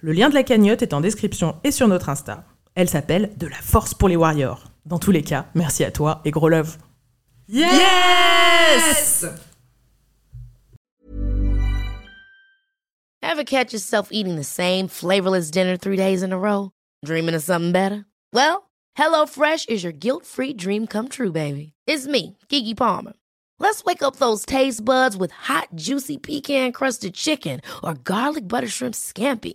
Le lien de la cagnotte est en description et sur notre Insta. Elle s'appelle De la force pour les warriors. Dans tous les cas, merci à toi et gros love. Yes! Ever catch yourself eating the same flavorless dinner three days in a row? Dreaming of something better? Well, HelloFresh is your guilt-free dream come true, baby. It's me, Kiki Palmer. Let's wake up those taste buds with hot, juicy pecan-crusted chicken or garlic butter shrimp scampi.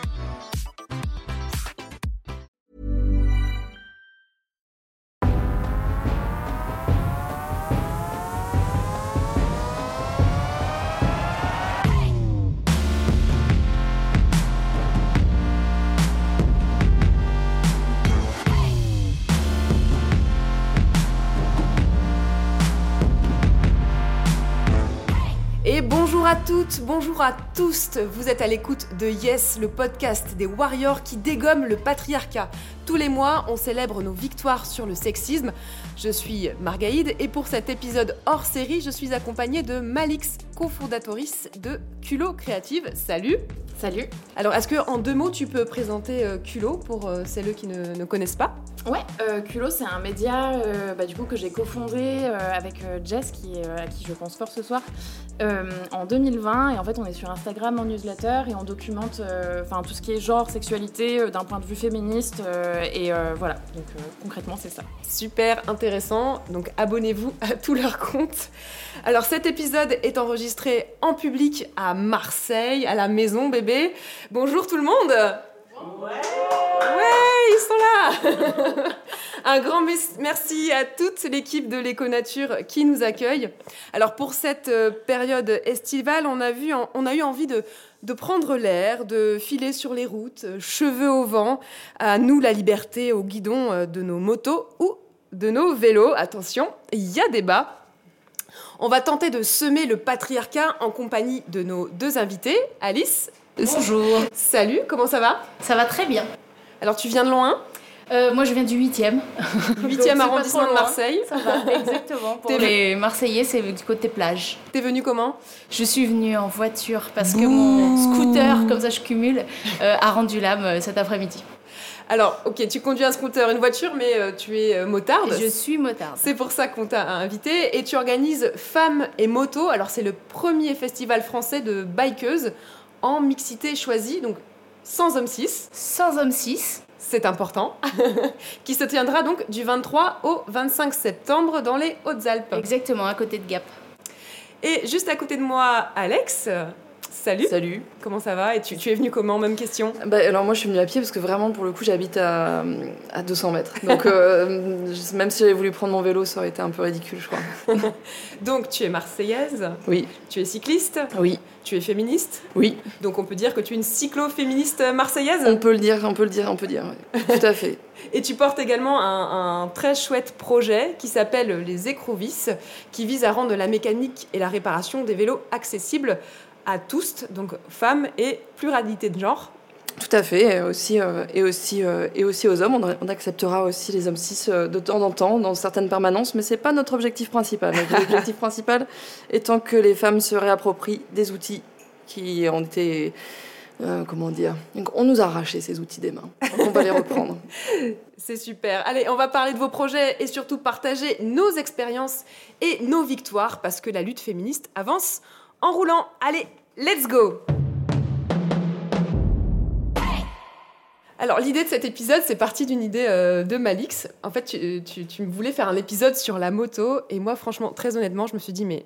Bonjour à toutes, bonjour à tous. Vous êtes à l'écoute de Yes, le podcast des warriors qui dégomme le patriarcat. Tous les mois, on célèbre nos victoires sur le sexisme. Je suis Margaïde et pour cet épisode hors série, je suis accompagnée de Malix, cofondatrice de Culot Créative. Salut Salut. Alors, est-ce que en deux mots, tu peux présenter euh, Culot pour euh, celles qui ne, ne connaissent pas? Ouais, euh, Culot, c'est un média euh, bah, du coup que j'ai cofondé euh, avec Jess, qui, à qui je pense fort ce soir, en 2020. Et en fait, on est sur Instagram en newsletter et on documente enfin tout ce qui est genre, sexualité d'un point de vue féministe. et voilà, donc concrètement, c'est ça. Super intéressant, donc abonnez-vous à tous leurs comptes. Alors cet épisode est enregistré en public à Marseille, à la maison bébé. Bonjour tout le monde Ouais ils sont là Un grand merci à toute l'équipe de l'Éco-Nature qui nous accueille. Alors pour cette euh, période estivale, on a, vu, on a eu envie de, de prendre l'air, de filer sur les routes, euh, cheveux au vent, à nous la liberté au guidon euh, de nos motos ou de nos vélos. Attention, il y a débat. On va tenter de semer le patriarcat en compagnie de nos deux invités. Alice, Bonjour. salut, comment ça va? Ça va très bien. Alors tu viens de loin, Euh, moi, je viens du 8e. 8e arrondissement de Marseille. Ça va, exactement. Pour les Marseillais, c'est du côté plage. T'es venu comment? Je suis venue en voiture parce que mon scooter, comme ça je cumule, euh, a rendu l'âme euh, cet après-midi. Alors, ok, tu conduis un scooter, une voiture, mais euh, tu es euh, motarde. Je suis motarde. C'est pour ça qu'on t'a invité. Et tu organises Femmes et Moto. Alors, c'est le premier festival français de bikeuses en mixité choisie, donc sans homme 6. Sans homme 6. C'est important. qui se tiendra donc du 23 au 25 septembre dans les Hautes-Alpes. Exactement, à côté de Gap. Et juste à côté de moi, Alex. Salut. Salut. Comment ça va Et tu, tu es venu comment Même question. Bah, alors moi je suis venue à pied parce que vraiment pour le coup j'habite à, à 200 mètres. Donc euh, même si j'avais voulu prendre mon vélo ça aurait été un peu ridicule je crois. Donc, tu es marseillaise, Oui, tu es cycliste, oui, tu es féministe. oui. Donc, on peut dire que tu es une cyclo-féministe marseillaise. On peut le dire, on peut le dire, on peut dire. oui. Tout à fait. Et tu portes également un, un très chouette projet qui s'appelle les Écrovis, qui vise à rendre la mécanique et la réparation des vélos accessibles à tous, donc femmes et pluralité de genre. Tout à fait. Et aussi, euh, et aussi, euh, et aussi aux hommes. On, on acceptera aussi les hommes cis euh, de temps en temps dans certaines permanences, mais c'est pas notre objectif principal. Notre objectif principal étant que les femmes se réapproprient des outils qui ont été comment dire Donc, On nous a arraché ces outils des mains. Donc, on va les reprendre. C'est super. Allez, on va parler de vos projets et surtout partager nos expériences et nos victoires parce que la lutte féministe avance en roulant. Allez, let's go Alors l'idée de cet épisode, c'est parti d'une idée euh, de Malix. En fait, tu, tu- tu voulais faire un épisode sur la moto et moi, franchement, très honnêtement, je me suis dit, mais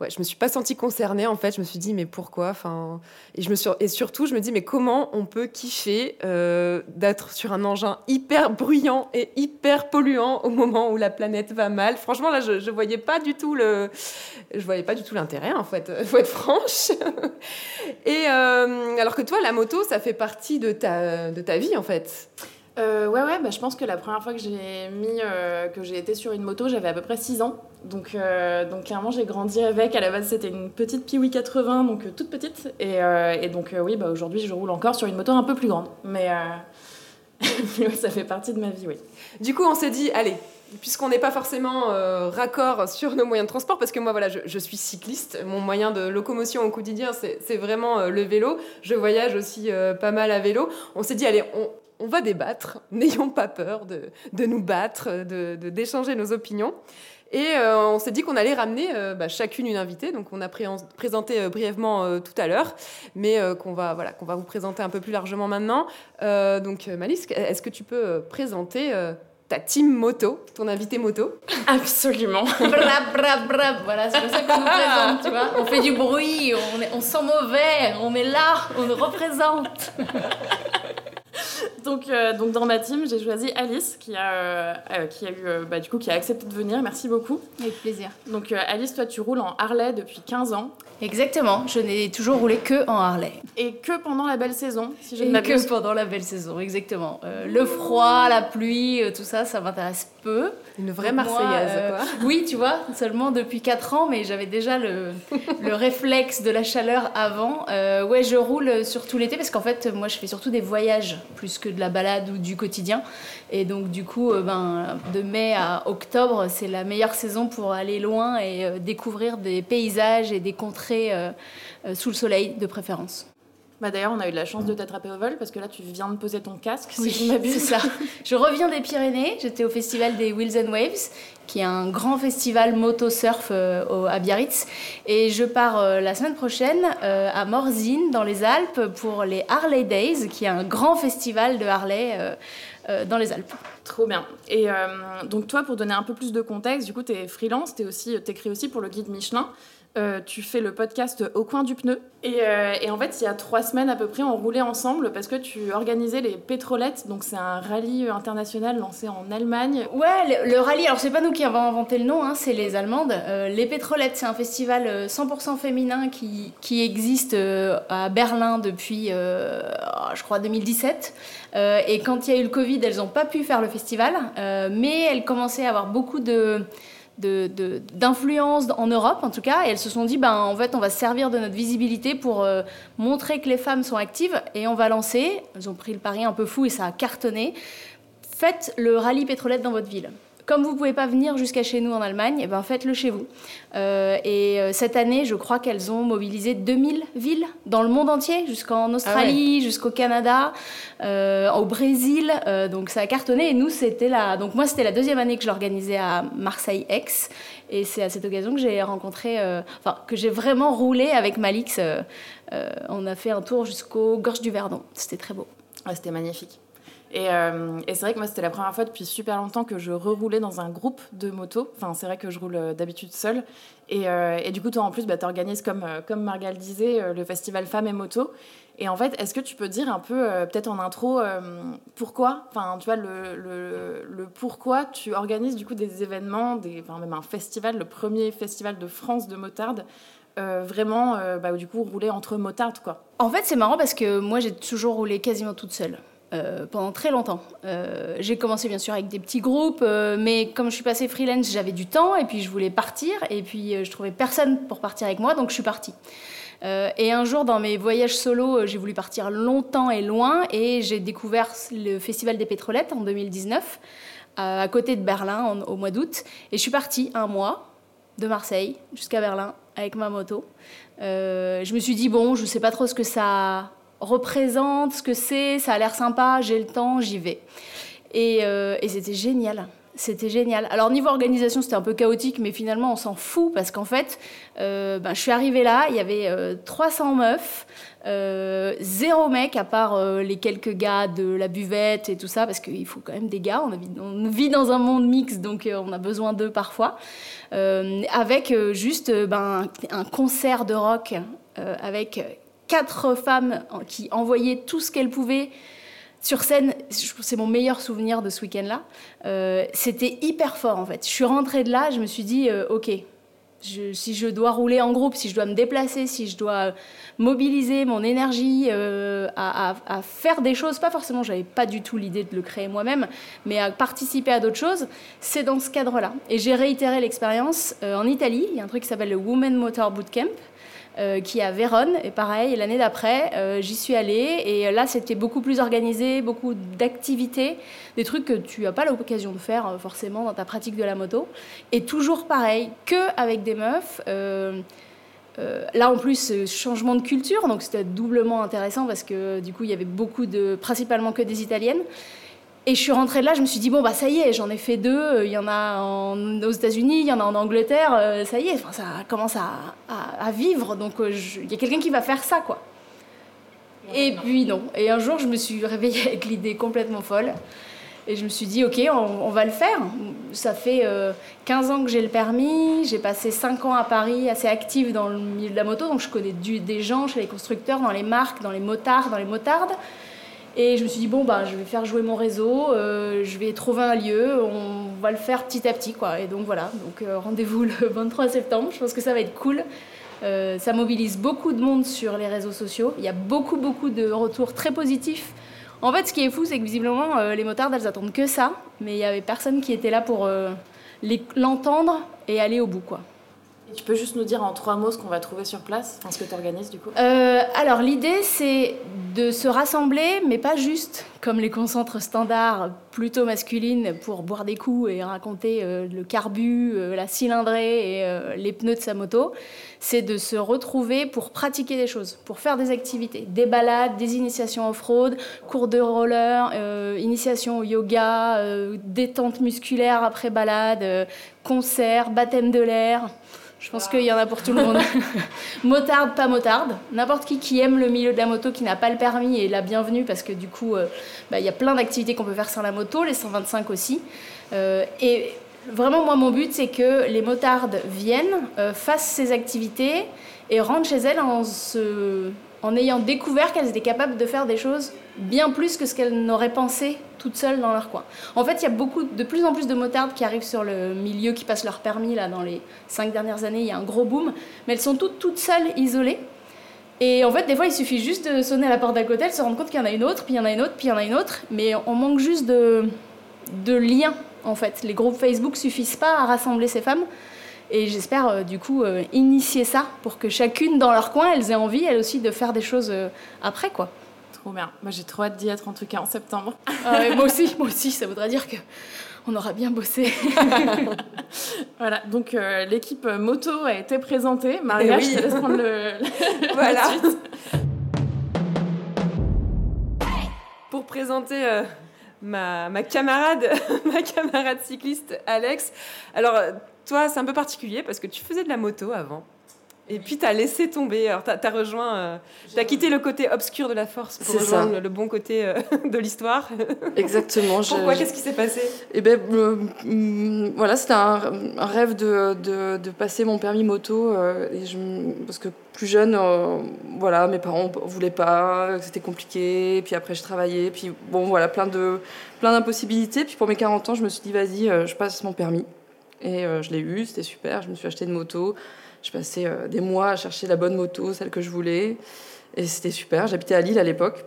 ouais, je me suis pas sentie concernée en fait. Je me suis dit mais pourquoi? Enfin, et je me suis et surtout je me dis mais comment on peut kiffer euh, d'être sur un engin hyper bruyant et hyper polluant au moment où la planète va mal? Franchement là, je, je voyais pas du tout le, je voyais pas du tout l'intérêt en fait. Faut être franche. et euh, alors que toi, la moto, ça fait partie de ta de ta vie en fait. Euh, ouais, ouais, bah, je pense que la première fois que j'ai mis, euh, que j'ai été sur une moto, j'avais à peu près 6 ans. Donc, euh, donc clairement, j'ai grandi avec. À la base, c'était une petite Piwi 80, donc toute petite. Et, et donc, oui, bah, aujourd'hui, je roule encore sur une moto un peu plus grande. Mais, ça fait partie de ma vie, oui. Du coup, on s'est dit, allez, puisqu'on n'est pas forcément raccord sur nos moyens de transport, parce que moi, voilà, je, suis cycliste, mon moyen de locomotion au quotidien, c'est c'est vraiment le vélo. Je voyage aussi pas mal à vélo. On s'est dit, allez, on, on va débattre, n'ayons pas peur de, de nous battre, de de- d'échanger nos opinions. Et euh, on s'est dit qu'on allait ramener euh, bah, chacune une invitée, donc on a pré- présenté euh, brièvement euh, tout à l'heure, mais euh, qu'on va, voilà, qu'on va vous présenter un peu plus largement maintenant. Euh, donc Malice, est-ce que tu peux présenter euh, ta team moto, ton invité moto? Absolument. Brap, brap, brap. Voilà, c'est comme ça qu'on nous présente, tu vois. On fait du bruit, on, est- on sent mauvais, on est là, on nous représente. Donc, euh, donc dans ma team, j'ai choisi Alice qui a, euh, euh, qui a eu, bah, du coup, qui a accepté de venir. Merci beaucoup. Avec plaisir. Donc Alice, toi, tu roules en Harley depuis 15 ans Exactement, je n'ai toujours roulé que en Harley. et que pendant la belle saison, si je ne m'abuse. que pendant la belle saison, exactement. Euh, le froid, la pluie, euh, tout ça, ça m'intéresse peu. Une vraie moi, Marseillaise, euh, quoi. Oui, tu vois, seulement depuis 4 ans, mais j'avais déjà le, le réflexe de la chaleur avant. Euh, ouais, je roule surtout l'été parce qu'en fait, moi, je fais surtout des voyages plus que de la balade ou du quotidien. Et donc, du coup, euh, ben, de mai à octobre, c'est la meilleure saison pour aller loin et euh, découvrir des paysages et des contrées euh, sous le soleil de préférence. Bah, D'ailleurs, on a eu de la chance de t'attraper au vol parce que là, tu viens de poser ton casque, si je ne c'est m'abuse. ça. Je reviens des Pyrénées. J'étais au festival des Wheels and Waves, qui est un grand festival moto-surf euh, au- à Biarritz. Et je pars euh, la semaine prochaine euh, à Morzine, dans les Alpes, pour les Harley Days, qui est un grand festival de Harley dans les Alpes. Trop bien. Et euh, donc toi, pour donner un peu plus de contexte, du coup, tu es freelance, tu aussi, écris aussi pour le guide Michelin. Euh, tu fais le podcast Au coin du pneu. Et, euh, et en fait, il y a trois semaines à peu près, on roulait ensemble parce que tu organisais les pétrolettes. Donc c'est un rallye international lancé en Allemagne. Ouais, le, rallye, alors c'est pas nous qui avons inventé le nom, hein, c'est les Allemandes. Les Pétrolettes, c'est un festival euh, 100% féminin qui, qui existe à Berlin depuis, je crois, 2017. Euh, et quand il y a eu le Covid, elles n'ont pas pu faire le festival, euh, mais elles commençaient à avoir beaucoup d'influence en Europe en tout cas et elles se sont dit ben en fait on va se servir de notre visibilité pour euh, montrer que les femmes sont actives et on va lancer elles ont pris le pari un peu fou et ça a cartonné faites le rallye pétrolette dans votre ville. Comme vous ne pouvez pas venir jusqu'à chez nous en Allemagne, eh ben faites-le chez vous. Euh, et euh, cette année, je crois qu'elles ont mobilisé 2000 villes dans le monde entier, jusqu'en Australie, jusqu'au Canada, euh, au Brésil. Euh, donc ça a cartonné. Et nous, c'était la. Donc moi, c'était la deuxième année que je l'organisais à Marseille-Aix. Et c'est à cette occasion que j'ai rencontré, enfin que j'ai vraiment roulé avec Malix. On a fait un tour jusqu'aux Gorges du Verdon. C'était très beau. Ouais, c'était magnifique. Et, euh, et c'est vrai que moi, c'était la première fois depuis super longtemps que je reroulais dans un groupe de motos. Enfin, c'est vrai que je roule euh, d'habitude seule. Et, euh, et du coup, toi, en plus, bah, tu organises, comme, comme Margal disait, le festival Femmes et Motos. Et en fait, est-ce que tu peux dire un peu, peut-être en intro, pourquoi, enfin, tu vois, le, pourquoi tu organises du coup des événements, des, enfin, même un festival, le premier festival de France de motarde, euh, vraiment, euh, bah, du coup, rouler entre motardes, quoi? En fait, c'est marrant parce que moi, j'ai toujours roulé quasiment toute seule. Euh, pendant très longtemps. Euh, j'ai commencé bien sûr avec des petits groupes, euh, mais comme je suis passée freelance, j'avais du temps et puis je voulais partir et puis je trouvais personne pour partir avec moi, donc je suis partie. Et un jour, dans mes voyages solo, j'ai voulu partir longtemps et loin et j'ai découvert le Festival des Pétrolettes en 2019, euh, à côté de Berlin au mois d'août. Et je suis partie un mois de Marseille jusqu'à Berlin avec ma moto. Je me suis dit, bon, je sais pas trop ce que ça représente, ce que c'est, ça a l'air sympa, j'ai le temps, j'y vais. Et, euh, et c'était génial. C'était génial. Alors niveau organisation, c'était un peu chaotique, mais finalement on s'en fout parce qu'en fait, euh, ben, je suis arrivée là, il y avait 300 meufs, zéro mec à part les quelques gars de la buvette et tout ça, parce qu'il faut quand même des gars. On, vit, on vit dans un monde mix, donc on a besoin d'eux parfois. avec juste ben, un concert de rock avec quatre femmes qui envoyaient tout ce qu'elles pouvaient sur scène, c'est mon meilleur souvenir de ce week-end-là. Euh, c'était hyper fort en fait. Je suis rentrée de là, je me suis dit, euh, ok, si je dois rouler en groupe, si je dois me déplacer, si je dois mobiliser mon énergie euh, à, faire des choses, pas forcément, j'avais pas du tout l'idée de le créer moi-même, mais à participer à d'autres choses, c'est dans ce cadre-là. Et j'ai réitéré l'expérience en Italie. Il y a un truc qui s'appelle le Women Motor Bootcamp. Euh, qui est à Vérone. Et pareil, l'année d'après, euh, j'y suis allée. Et là, c'était beaucoup plus organisé, beaucoup d'activités, des trucs que tu n'as pas l'occasion de faire euh, forcément dans ta pratique de la moto. Et toujours pareil, que avec des meufs. là en plus, changement de culture, donc c'était doublement intéressant parce que du coup il y avait beaucoup de, principalement que des italiennes. Et je suis rentrée de là, je me suis dit, bon, bah ça y est, j'en ai fait deux. Euh, il y en a aux États-Unis, il y en a en Angleterre. Euh, ça y est, enfin, ça commence à, à, vivre. Donc euh, il y a quelqu'un qui va faire ça, quoi. Et puis non. Et un jour, je me suis réveillée avec l'idée complètement folle. Et je me suis dit, ok, on, va le faire. Ça fait 15 ans que j'ai le permis. J'ai passé 5 ans à Paris, assez active dans le milieu de la moto. Donc je connais des gens chez les constructeurs, dans les marques, dans les motards, dans les motardes. Et je me suis dit, bon, bah, je vais faire jouer mon réseau, euh, je vais trouver un lieu, on va le faire petit à petit. Quoi. Et donc voilà, donc, euh, rendez-vous le 23 septembre, je pense que ça va être cool. Euh, ça mobilise beaucoup de monde sur les réseaux sociaux. Il y a beaucoup, beaucoup de retours très positifs. En fait, ce qui est fou, c'est que visiblement, les motards, elles attendent que ça, mais il y avait personne qui était là pour l'entendre et aller au bout. quoi. Tu peux juste nous dire en trois mots ce qu'on va trouver sur place, ce que tu organises du coup Alors l'idée c'est de se rassembler, mais pas juste comme les concentres standards plutôt masculines pour boire des coups et raconter euh, le carbu, euh, la cylindrée et euh, les pneus de sa moto. C'est de se retrouver pour pratiquer des choses, pour faire des activités, des balades, des initiations off-road, cours de roller, initiation au yoga, détente musculaire après balade, concerts, baptême de l'air. Je pense qu'il y en a pour tout le monde. motarde, pas motarde. N'importe qui qui aime le milieu de la moto, qui n'a pas le permis, est la bienvenue parce que du coup, euh, bah, il y a plein d'activités qu'on peut faire sans la moto, les 125 aussi. Euh, et vraiment, moi, mon but, c'est que les motardes viennent, euh, fassent ces activités et rentrent chez elles en se en ayant découvert qu'elles étaient capables de faire des choses bien plus que ce qu'elles n'auraient pensé toutes seules dans leur coin. En fait, il y a beaucoup, de plus en plus de motardes qui arrivent sur le milieu, qui passent leur permis là dans les cinq dernières années. Il y a un gros boom, mais elles sont toutes toutes seules, isolées. Et en fait, des fois, il suffit juste de sonner à la porte d'à côté, elles se rendent compte qu'il y en a une autre, puis il y en a une autre, puis il y en a une autre. Mais on manque juste de, de liens, en fait. Les groupes Facebook suffisent pas à rassembler ces femmes. Et j'espère euh, du coup euh, initier ça pour que chacune dans leur coin, elles aient envie, elles aussi, de faire des choses euh, après, quoi. Trop bien. Moi, j'ai trop hâte d'y être en tout cas en septembre. Ah moi aussi, moi aussi. Ça voudra dire que on aura bien bossé. voilà, donc l'équipe moto a été présentée. Maria, eh je te laisse prendre le, voilà. Pour présenter ma, ma, camarade, ma camarade cycliste Alex. Alors, toi, c'est un peu particulier parce que tu faisais de la moto avant. Et puis, tu as laissé tomber. Alors, tu as, rejoint. Euh, tu as quitté le côté obscur de la force pour rejoindre le bon côté euh, de l'histoire. Exactement. Pourquoi? Qu'est-ce qui s'est passé? Eh ben, euh, mm, voilà, c'était un, rêve de, de, de, passer mon permis moto. et je, parce que plus jeune, voilà, mes parents voulaient pas, c'était compliqué. Puis après, je travaillais. Puis bon, voilà, plein de plein d'impossibilités. Puis pour mes 40 ans, je me suis dit, vas-y, je passe mon permis. Et euh, je l'ai eu, c'était super. Je me suis acheté une moto. Je passais euh, des mois à chercher la bonne moto, celle que je voulais. Et c'était super. J'habitais à Lille à l'époque.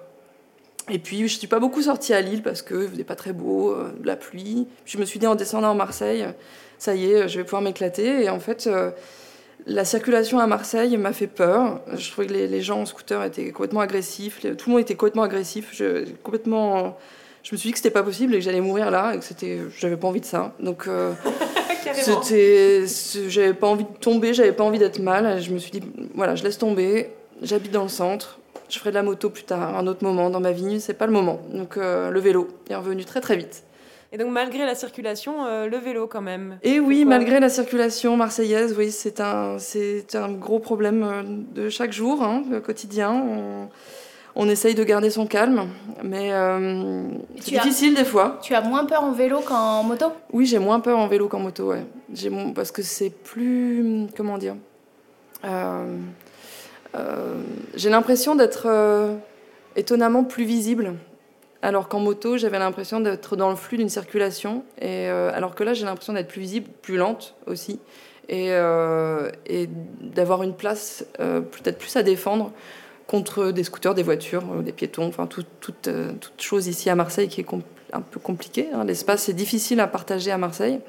Et puis, je ne suis pas beaucoup sortie à Lille parce que faisait pas très beau, euh, la pluie. Je me suis dit, en descendant à Marseille, ça y est, je vais pouvoir m'éclater. Et en fait, la circulation à Marseille m'a fait peur. Je trouvais que les, gens en scooter étaient complètement agressifs. tout le monde était complètement agressif. Je, complètement, je me suis dit que c'était pas possible et que j'allais mourir là et que c'était, j'avais pas envie de ça. Donc, c'était, j'avais pas envie de tomber, j'avais pas envie d'être mal. Je me suis dit, voilà, je laisse tomber. J'habite dans le centre. Je ferai de la moto plus tard, un autre moment dans ma vie. C'est pas le moment. Donc euh, le vélo est revenu très très vite. Et donc malgré la circulation, euh, le vélo quand même. Et oui, Pourquoi malgré la circulation marseillaise, oui, c'est un, c'est un gros problème euh, de chaque jour, hein, quotidien. On, on essaye de garder son calme, mais euh, c'est as- difficile des fois. Tu as moins peur en vélo qu'en moto? Oui, j'ai moins peur en vélo qu'en moto, ouais. J'ai parce que c'est plus, comment dire, Euh, euh, j'ai l'impression d'être étonnamment plus visible. Alors qu'en moto, j'avais l'impression d'être dans le flux d'une circulation, et alors que là, j'ai l'impression d'être plus visible, plus lente aussi, et, et d'avoir une place peut-être plus à défendre contre des scooters, des voitures, euh, des piétons, enfin tout- toute, euh, toute chose ici à Marseille qui est un peu compliquée. hein. L'espace est difficile à partager à Marseille.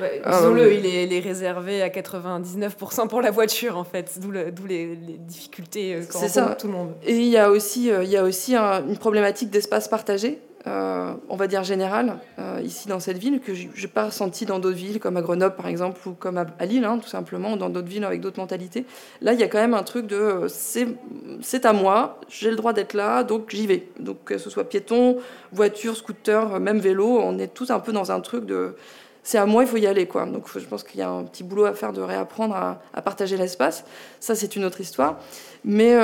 Ouais, Euh, Disons-le, il, est, il est réservé à 99% pour la voiture en fait, d'où le- d'où les, les difficultés quand ça. tout le monde. Et il y a aussi, il y a aussi un- une problématique d'espace partagé, euh, on va dire générale, euh, ici dans cette ville, que je n'ai pas ressenti dans d'autres villes, comme à Grenoble par exemple, ou comme à, Lille, hein, tout simplement, ou dans d'autres villes avec d'autres mentalités. Là, il y a quand même un truc de euh, c'est à moi, j'ai le droit d'être là, donc j'y vais. Donc que ce soit piéton, voiture, scooter, euh, même vélo, on est tous un peu dans un truc de c'est à moi, il faut y aller. Quoi. Donc je pense qu'il y a un petit boulot à faire de réapprendre à, à partager l'espace. Ça, c'est une autre histoire. Mais,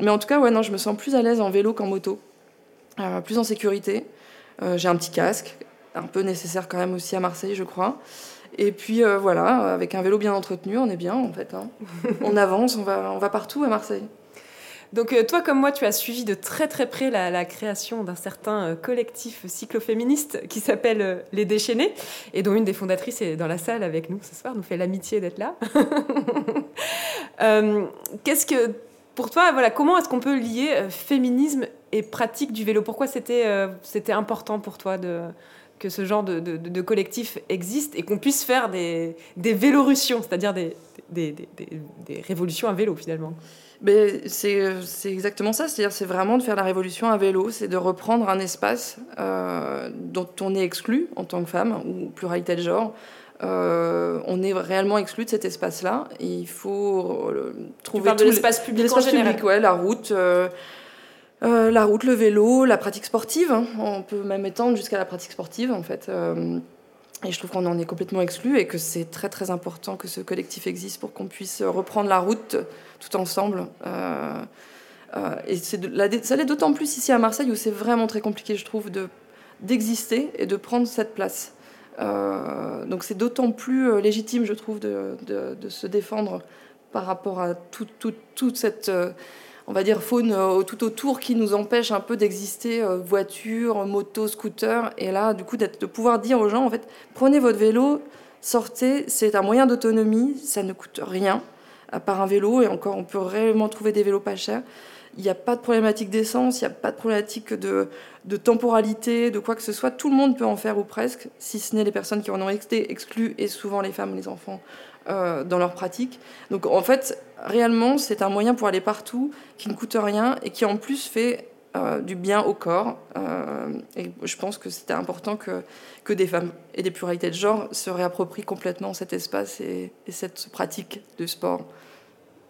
mais en tout cas, ouais, non, je me sens plus à l'aise en vélo qu'en moto, plus en sécurité. Euh, J'ai un petit casque, un peu nécessaire quand même aussi à Marseille, je crois. Et puis euh, voilà, avec un vélo bien entretenu, on est bien en fait. hein. on avance, on va, on va partout à Marseille. Donc euh, toi comme moi, tu as suivi de très très près la, la création d'un certain euh, collectif cycloféministe qui s'appelle euh, Les Déchaînés, et dont une des fondatrices est dans la salle avec nous ce soir, nous fait l'amitié d'être là. Euh, Qu'est-ce que, pour toi, voilà, comment est-ce qu'on peut lier euh, féminisme et pratique du vélo? Pourquoi c'était euh, important pour toi que ce genre de, de- collectif existe et qu'on puisse faire des, des c'est-à-dire des, des, révolutions à vélo finalement? Mais c'est exactement ça, c'est-à-dire c'est vraiment de faire la révolution à vélo, c'est de reprendre un espace euh, dont on est exclu en tant que femme ou pluralité de genre. Euh, on est réellement exclu de cet espace-là. Il faut euh, Tu trouver de tous les- l'espace public en l'espace général. public, ouais, la route, euh, euh, la route, le vélo, la pratique sportive. hein. On peut même étendre jusqu'à la pratique sportive en fait. Et je trouve qu'on en est complètement exclu et que c'est très très important que ce collectif existe pour qu'on puisse reprendre la route tout ensemble. Et c'est de- la- ça l'est d'autant plus ici à Marseille où c'est vraiment très compliqué, je trouve, de d'exister et de prendre cette place. Euh, donc c'est d'autant plus euh, légitime, je trouve, de, de- se défendre par rapport à tout- tout- toute cette, euh, on va dire, faune tout autour qui nous empêche un peu d'exister, voiture, moto, scooter. Et là, du coup, de pouvoir dire aux gens, en fait, prenez votre vélo, sortez, c'est un moyen d'autonomie, ça ne coûte rien, à part un vélo, et encore, on peut réellement trouver des vélos pas chers. Il n'y a pas de problématique d'essence, il n'y a pas de problématique de, temporalité, de quoi que ce soit. Tout le monde peut en faire ou presque, si ce n'est les personnes qui en ont été exclues, et souvent les femmes, les enfants, euh, dans leur pratique. Donc en fait, réellement, c'est un moyen pour aller partout, qui ne coûte rien, et qui en plus fait euh, du bien au corps. Euh, et je pense que c'était important que, que des femmes et des pluralités de genre se réapproprient complètement cet espace et, et cette pratique de sport.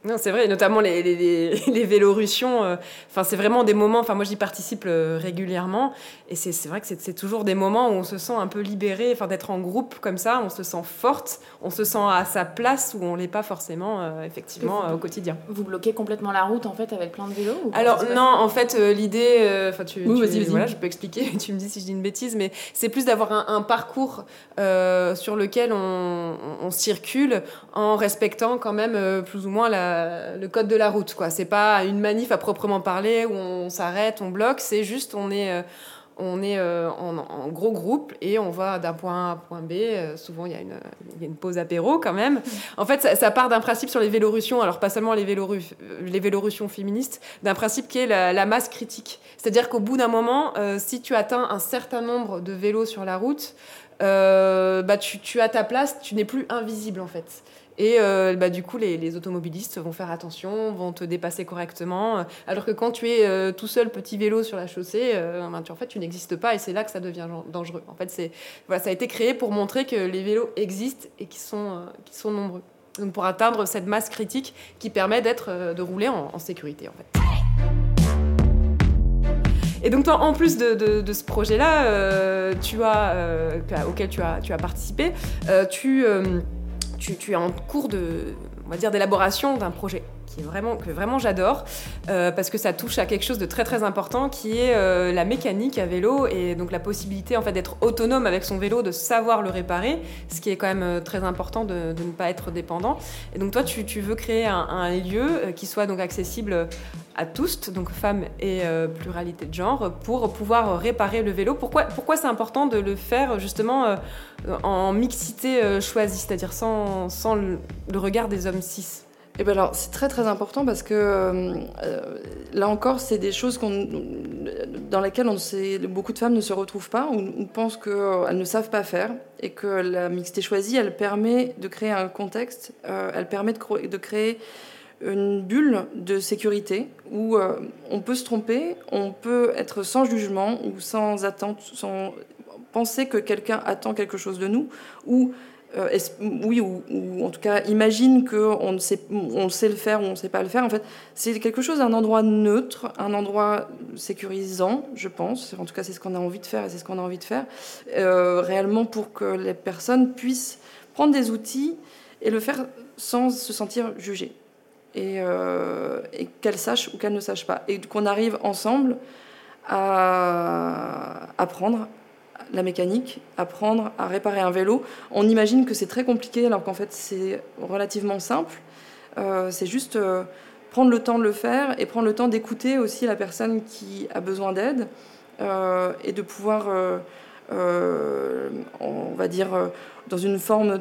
Non, c'est vrai, et notamment les, les, les, les euh, Enfin, c'est vraiment des moments. Enfin, moi, j'y participe euh, régulièrement, et c'est c'est vrai que c'est c'est toujours des moments où on se sent un peu libéré. Enfin, d'être en groupe comme ça, on se sent forte, on se sent à sa place où on l'est pas forcément euh, effectivement euh, au quotidien. Vous bloquez complètement la route en fait avec plein de vélos ou Alors non, en fait, euh, l'idée, euh, enfin tu, Oui, tu- voilà, je peux expliquer. Tu me dis si je dis une bêtise, mais c'est plus d'avoir un, un parcours euh, sur lequel on, on- on circule en respectant quand même euh, plus ou moins la- le code de la route. Quoi, c'est pas une manif à proprement parler où on s'arrête, on bloque. C'est juste on est euh, on est euh, en, en gros groupe et on va d'un point A à un point B. Euh, souvent, il y, a une, il y a une pause apéro quand même. En fait, ça, ça part d'un principe sur les vélorussions, alors pas seulement les, véloru- euh, les vélorussions féministes, d'un principe qui est la, la masse critique. C'est-à-dire qu'au bout d'un moment, euh, si tu atteins un certain nombre de vélos sur la route, euh, bah, tu, tu as ta place, tu n'es plus invisible en fait. Et euh, bah, du coup, les, automobilistes vont faire attention, vont te dépasser correctement. Alors que quand tu es euh, tout seul, petit vélo sur la chaussée, euh, ben, tu, en fait, tu n'existes pas et c'est là que ça devient dangereux. En fait, c'est, voilà, ça a été créé pour montrer que les vélos existent et qu'ils sont, euh, qu'ils sont nombreux. Donc pour atteindre cette masse critique qui permet d'être, de rouler en, en sécurité en fait. Et donc toi, en plus de, de, ce projet-là, tu as, auquel tu as, tu as participé, tu, tu, es en cours de, on va dire, d'élaboration d'un projet vraiment, que vraiment j'adore, euh, parce que ça touche à quelque chose de très très important qui est euh, la mécanique à vélo et donc la possibilité en fait d'être autonome avec son vélo, de savoir le réparer, ce qui est quand même euh, très important de, ne pas être dépendant. Et donc toi, tu, veux créer un, lieu qui soit donc accessible à tous, donc femmes et pluralité de genre, pour pouvoir réparer le vélo. Pourquoi, pourquoi c'est important de le faire justement en mixité choisie, c'est-à-dire sans, sans le regard des hommes cis? Eh ben alors, c'est très très important parce que euh, là encore, c'est des choses dans lesquelles beaucoup de femmes ne se retrouvent pas ou, pensent qu'elles ne savent pas faire et que la mixité choisie, elle permet de créer un contexte, euh, elle permet de, créer une bulle de sécurité où euh, on peut se tromper, on peut être sans jugement ou sans attente, sans penser que quelqu'un attend quelque chose de nous ou euh, oui, ou, en tout cas imagine qu'on sait, le faire ou on ne sait pas le faire. En fait, c'est quelque chose, un endroit neutre, un endroit sécurisant, je pense. En tout cas, c'est ce qu'on a envie de faire et c'est ce qu'on a envie de faire, euh, réellement pour que les personnes puissent prendre des outils et le faire sans se sentir jugées. Et, euh, et qu'elles sachent ou qu'elles ne sachent pas. Et qu'on arrive ensemble à apprendre la mécanique, apprendre à réparer un vélo. On imagine que c'est très compliqué alors qu'en fait c'est relativement simple. Euh, c'est juste euh, prendre le temps de le faire et prendre le temps d'écouter aussi la personne qui a besoin d'aide euh, et de pouvoir, on va dire, dans une forme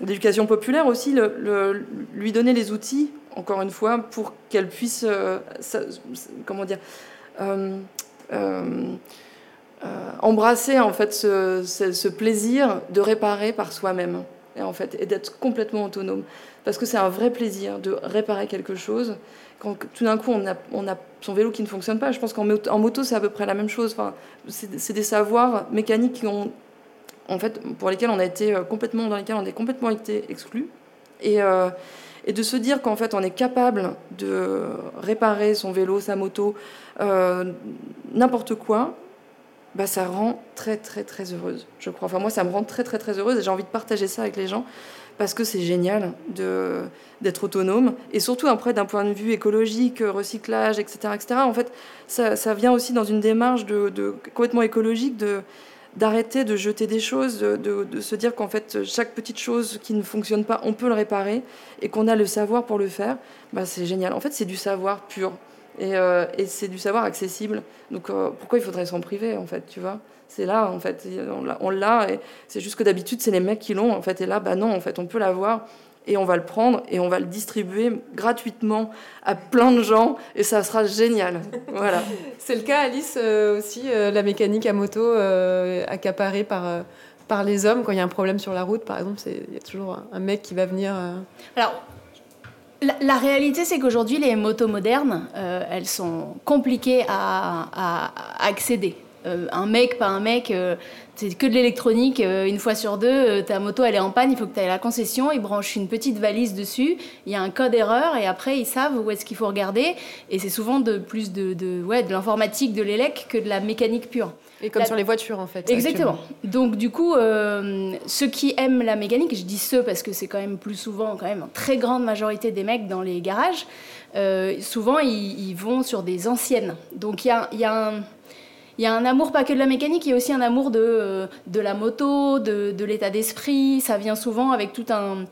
d'éducation populaire aussi, lui donner les outils, encore une fois, pour qu'elle puisse, comment dire, embrasser en fait ce, plaisir de réparer par soi-même et en fait et d'être complètement autonome. Parce que c'est un vrai plaisir de réparer quelque chose quand tout d'un coup on a, on a son vélo qui ne fonctionne pas. Je pense qu'en moto, moto c'est à peu près la même chose. Enfin, c'est des savoirs mécaniques qui ont en fait pour lesquels on a été euh, complètement dans lesquels on est complètement été exclus et euh, et de se dire qu'en fait on est capable de réparer son vélo, sa moto, n'importe quoi, bah, ça rend très très très heureuse, je crois. Enfin moi ça me rend très très très heureuse et j'ai envie de partager ça avec les gens parce que c'est génial de d'être autonome et surtout après d'un point de vue écologique, recyclage, etc. etc. En fait ça, ça vient aussi dans une démarche de, de complètement écologique de d'arrêter de jeter des choses, de, de, se dire qu'en fait chaque petite chose qui ne fonctionne pas, on peut le réparer et qu'on a le savoir pour le faire, bah, c'est génial. En fait c'est du savoir pur. Euh, et, c'est du savoir accessible. Donc euh, pourquoi il faudrait s'en priver en fait, tu vois? C'est là en fait, on l'a et c'est juste que d'habitude c'est les mecs qui l'ont en fait. Et là, bah non, en fait, on peut l'avoir et on va le prendre et on va le distribuer gratuitement à plein de gens et ça sera génial. Voilà. c'est le cas Alice euh, aussi, la mécanique à moto accaparée par par les hommes quand il y a un problème sur la route, par exemple, il y a toujours un mec qui va venir. Alors, la, réalité, c'est qu'aujourd'hui, les motos modernes, euh, elles sont compliquées à, accéder. Euh, un mec, pas un mec, euh, c'est que de l'électronique. une fois sur deux, ta moto, elle est en panne, il faut que tu ailles à la concession, ils branchent une petite valise dessus, il y a un code erreur, et après, ils savent où est-ce qu'il faut regarder. Et c'est souvent de plus de, de, l'informatique, de l'élec que de la mécanique pure. Et comme sur les voitures, en fait. Exactement. Donc, du coup, euh, ceux qui aiment la mécanique, je dis ceux parce que c'est quand même plus souvent, quand même, une très grande majorité des mecs dans les garages, euh, souvent, ils, vont sur des anciennes. Donc, il y a, y, a un, y a un amour, pas que de la mécanique, il y a aussi un amour de, de la moto, de, de l'état d'esprit. Ça vient souvent avec tout un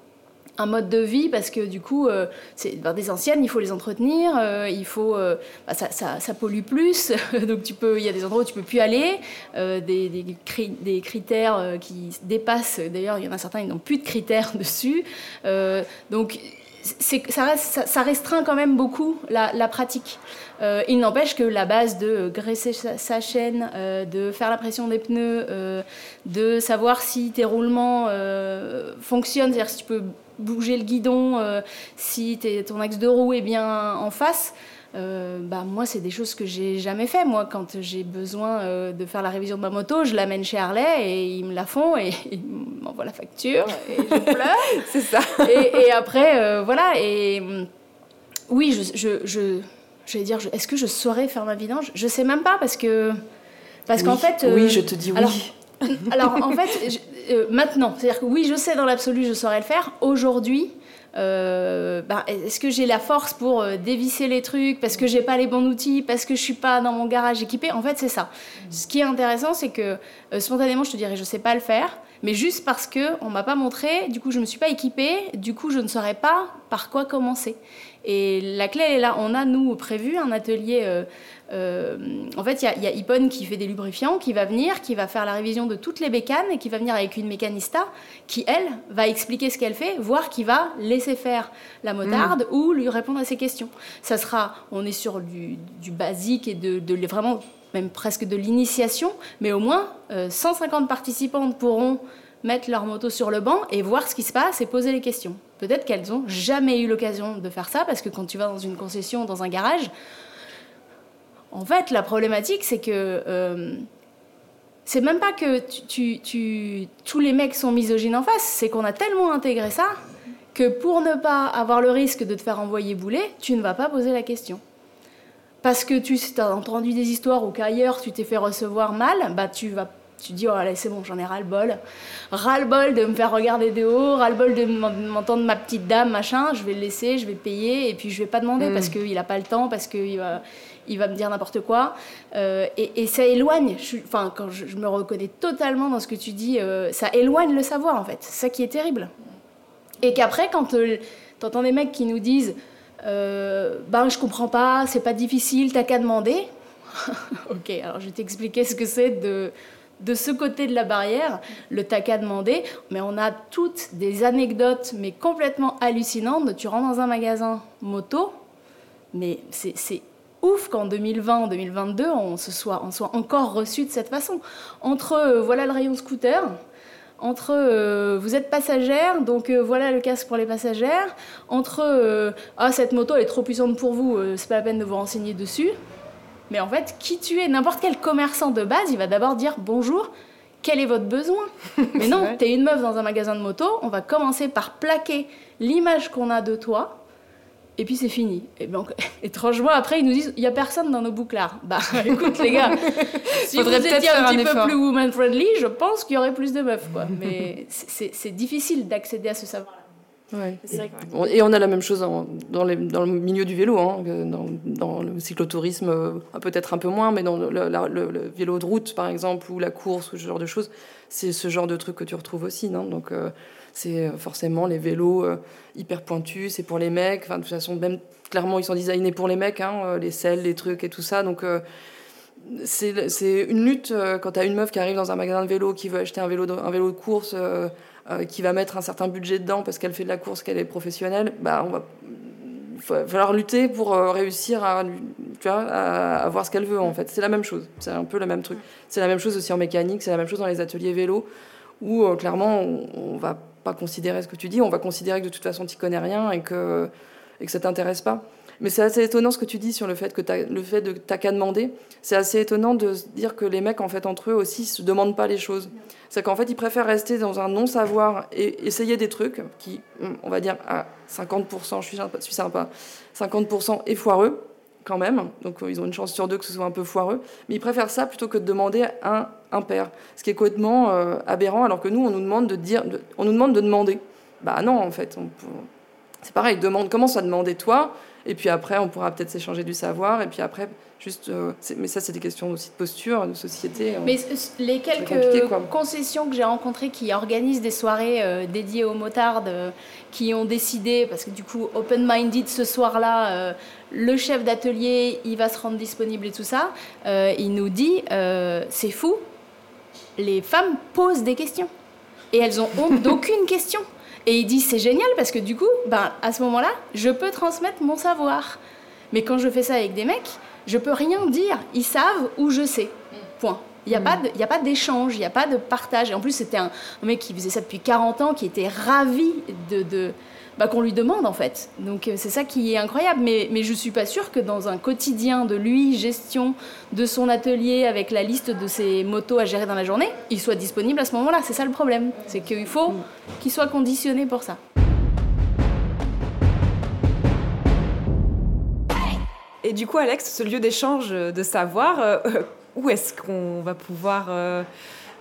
un mode de vie parce que du coup, euh, c'est des anciennes, il faut les entretenir, euh, il faut, euh, bah, ça, ça, pollue plus, donc tu peux, il y a des endroits où tu peux plus aller, des, des, des, critères qui dépassent. D'ailleurs, il y en a certains, ils n'ont plus de critères dessus, donc ça, restreint quand même beaucoup la, pratique. il n'empêche que la base de graisser sa, chaîne, de faire la pression des pneus, de savoir si tes roulements fonctionnent, c'est-à-dire si tu peux bouger le guidon, euh, si ton axe de roue est bien en face. Euh, bah moi c'est des choses que j'ai jamais fait moi quand j'ai besoin euh, de faire la révision de ma moto je l'amène chez Harley et ils me la font et ils m'envoient la facture et je pleure c'est ça et, après voilà et oui je, je, je, j'allais dire, est-ce que je saurais faire ma vidange? Je sais même pas parce que. Parce qu'en fait. Oui, euh, je te dis oui. alors, alors en fait, euh, maintenant, c'est-à-dire que oui, je sais dans l'absolu, je saurais le faire. Aujourd'hui, euh, ben, est-ce que j'ai la force pour euh, dévisser les trucs Parce que j'ai pas les bons outils Parce que je suis pas dans mon garage équipé? En fait, c'est ça. Ce qui est intéressant, c'est que euh, spontanément, je te dirais, je sais pas le faire. Mais juste parce que on m'a pas montré, du coup je me suis pas équipée, du coup je ne saurais pas par quoi commencer. Et la clé elle est là. On a nous prévu un atelier. euh, euh, en fait, il y a, il y a Ipon qui fait des lubrifiants, qui va venir, qui va faire la révision de toutes les bécanes et qui va venir avec une mécanista qui elle va expliquer ce qu'elle fait, voire qui va laisser faire la motarde ou lui répondre à ses questions. Ça sera, on est sur du, du basique et de, de vraiment même presque de l'initiation, mais au moins euh, 150 participantes pourront mettre leur moto sur le banc et voir ce qui se passe et poser les questions. Peut-être qu'elles n'ont jamais eu l'occasion de faire ça, parce que quand tu vas dans une concession, dans un garage, en fait, la problématique, c'est que euh, c'est même pas que tous les mecs sont misogynes en face, c'est qu'on a tellement intégré ça que pour ne pas avoir le risque de te faire envoyer bouler, tu ne vas pas poser la question. Parce que tu as entendu des histoires ou qu'ailleurs tu t'es fait recevoir mal, bah tu vas tu dis oh allez c'est bon j'en ai ras le bol, ras le bol de me faire regarder de haut, ras le bol de m'en- m'entendre ma petite dame machin, je vais le laisser, je vais payer et puis je vais pas demander Mm. parce qu'il a pas le temps, parce qu'il va il va me dire n'importe quoi Euh, et, et ça éloigne. je Enfin quand je, je me reconnais totalement dans ce que tu dis, euh, ça éloigne le savoir en fait. C'est ça qui est terrible. Et qu'après, quand euh, t'entends des mecs qui nous disent Ben, je comprends pas, c'est pas difficile, t'as qu'à demander. ok, alors je vais t'expliquer ce que c'est de, de ce côté de la barrière, le t'as qu'à demander. Mais on a toutes des anecdotes, mais complètement hallucinantes. Tu rentres dans un magasin moto, mais c'est ouf qu'en 2020, en 2022, on, se soit, encore reçu de cette façon. Entre euh, voilà le rayon scooter, entre euh, vous êtes passagère, donc euh, voilà le casque pour les passagères, entre ah cette moto elle est trop puissante pour vous, c'est pas la peine de vous renseigner dessus. Mais en fait, qui tu es, n'importe quel commerçant de base, il va d'abord dire bonjour, quel est votre besoin Mais non, t'es une meuf dans un magasin de moto, on va commencer par plaquer l'image qu'on a de toi. Et puis c'est fini. Et donc, étrangement, après, ils nous disent il n'y a personne dans nos bouclards. Bah écoute, les gars, si Faudrait vous peut-être étiez un un petit peu effort. plus woman-friendly, je pense qu'il y aurait plus de meufs. Quoi. Mais c'est- difficile d'accéder à ce savoir. Ouais. C'est vrai que- On- Et on a la même chose en- dans, les- dans le milieu du vélo, hein, dans, dans le cyclotourisme, euh, peut-être un peu moins, mais dans le, la- le- le vélo de route, par exemple, ou la course, ou ce genre de choses, c'est ce genre de truc que tu retrouves aussi. Non? Donc, euh, c'est forcément les vélos euh, hyper pointus, c'est pour les mecs. Enfin, de toute façon, même clairement, ils sont designés pour les mecs, hein, euh, les selles, les trucs et tout ça. Donc, euh, c'est une lutte euh, quand tu as une meuf qui arrive dans un magasin de vélo, qui veut acheter un vélo de, un vélo de course, euh, qui va mettre un certain budget dedans parce qu'elle fait de la course, qu'elle est professionnelle, bah, on va il va falloir lutter pour euh, réussir à, tu vois, à, à avoir ce qu'elle veut en fait. C'est la même chose, c'est un peu le même truc. C'est la même chose aussi en mécanique, c'est la même chose dans les ateliers vélo où euh, clairement on, on va pas considérer ce que tu dis, on va considérer que de toute façon tu connais rien et que, et que ça t'intéresse pas. Mais c'est assez étonnant ce que tu dis sur le fait que le fait de t'as qu'à demander. C'est assez étonnant de dire que les mecs en fait entre eux aussi se demandent pas les choses. C'est qu'en fait ils préfèrent rester dans un non savoir et essayer des trucs qui, on va dire à 50%, je suis sympa, je suis sympa 50% est foireux quand même. Donc euh, ils ont une chance sur deux que ce soit un peu foireux. Mais ils préfèrent ça plutôt que de demander un, père. Ce qui est complètement euh, aberrant alors que nous on nous demande de dire, on nous demande de demander. Bah non en fait. c'est pareil, demande, commence à demander toi, et puis après, on pourra peut-être s'échanger du savoir, et puis après, juste. euh, mais ça, c'est des questions aussi de posture, de société. euh. Mais les quelques concessions que j'ai rencontrées qui organisent des soirées euh, dédiées aux motards, euh, qui ont décidé, parce que du coup, open-minded ce soir-là, le chef d'atelier, il va se rendre disponible et tout ça, il nous dit, c'est fou, les femmes posent des questions. Et elles ont honte d'aucune question. Et il dit, c'est génial parce que du coup, ben, à ce moment-là, je peux transmettre mon savoir. Mais quand je fais ça avec des mecs, je peux rien dire. Ils savent ou je sais. Point. Il n'y a, y a pas d'échange, il n'y a pas de partage. Et en plus, c'était un, un mec qui faisait ça depuis 40 ans, qui était ravi de, de- bah, qu'on lui demande, en fait. Donc, euh, c'est ça qui est incroyable. Mais, mais je ne suis pas sûre que dans un quotidien de lui, gestion de son atelier avec la liste de ses motos à gérer dans la journée, il soit disponible à ce moment-là. C'est ça le problème. C'est qu'il faut qu'il soit conditionné pour ça. Et Et du coup, Alex, ce lieu d'échange de savoir, où est-ce qu'on va pouvoir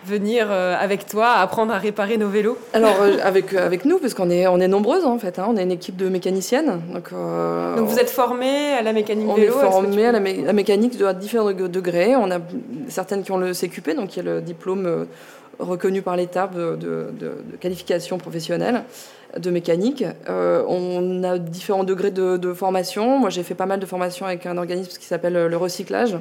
venir euh, avec toi apprendre à réparer nos vélos Alors euh, avec, euh, avec nous, parce qu'on est, on est nombreuses en fait, hein. on est une équipe de mécaniciennes. Donc, donc vous êtes formés à la mécanique vélo On est formés à la, mécanique de, à différents degrés. On a certaines qui ont le CQP, donc qui est le diplôme reconnu par l'État de, de, de, qualification professionnelle de mécanique. on a différents degrés de, formation. Moi j'ai fait pas mal de formations avec un organisme qui s'appelle le recyclage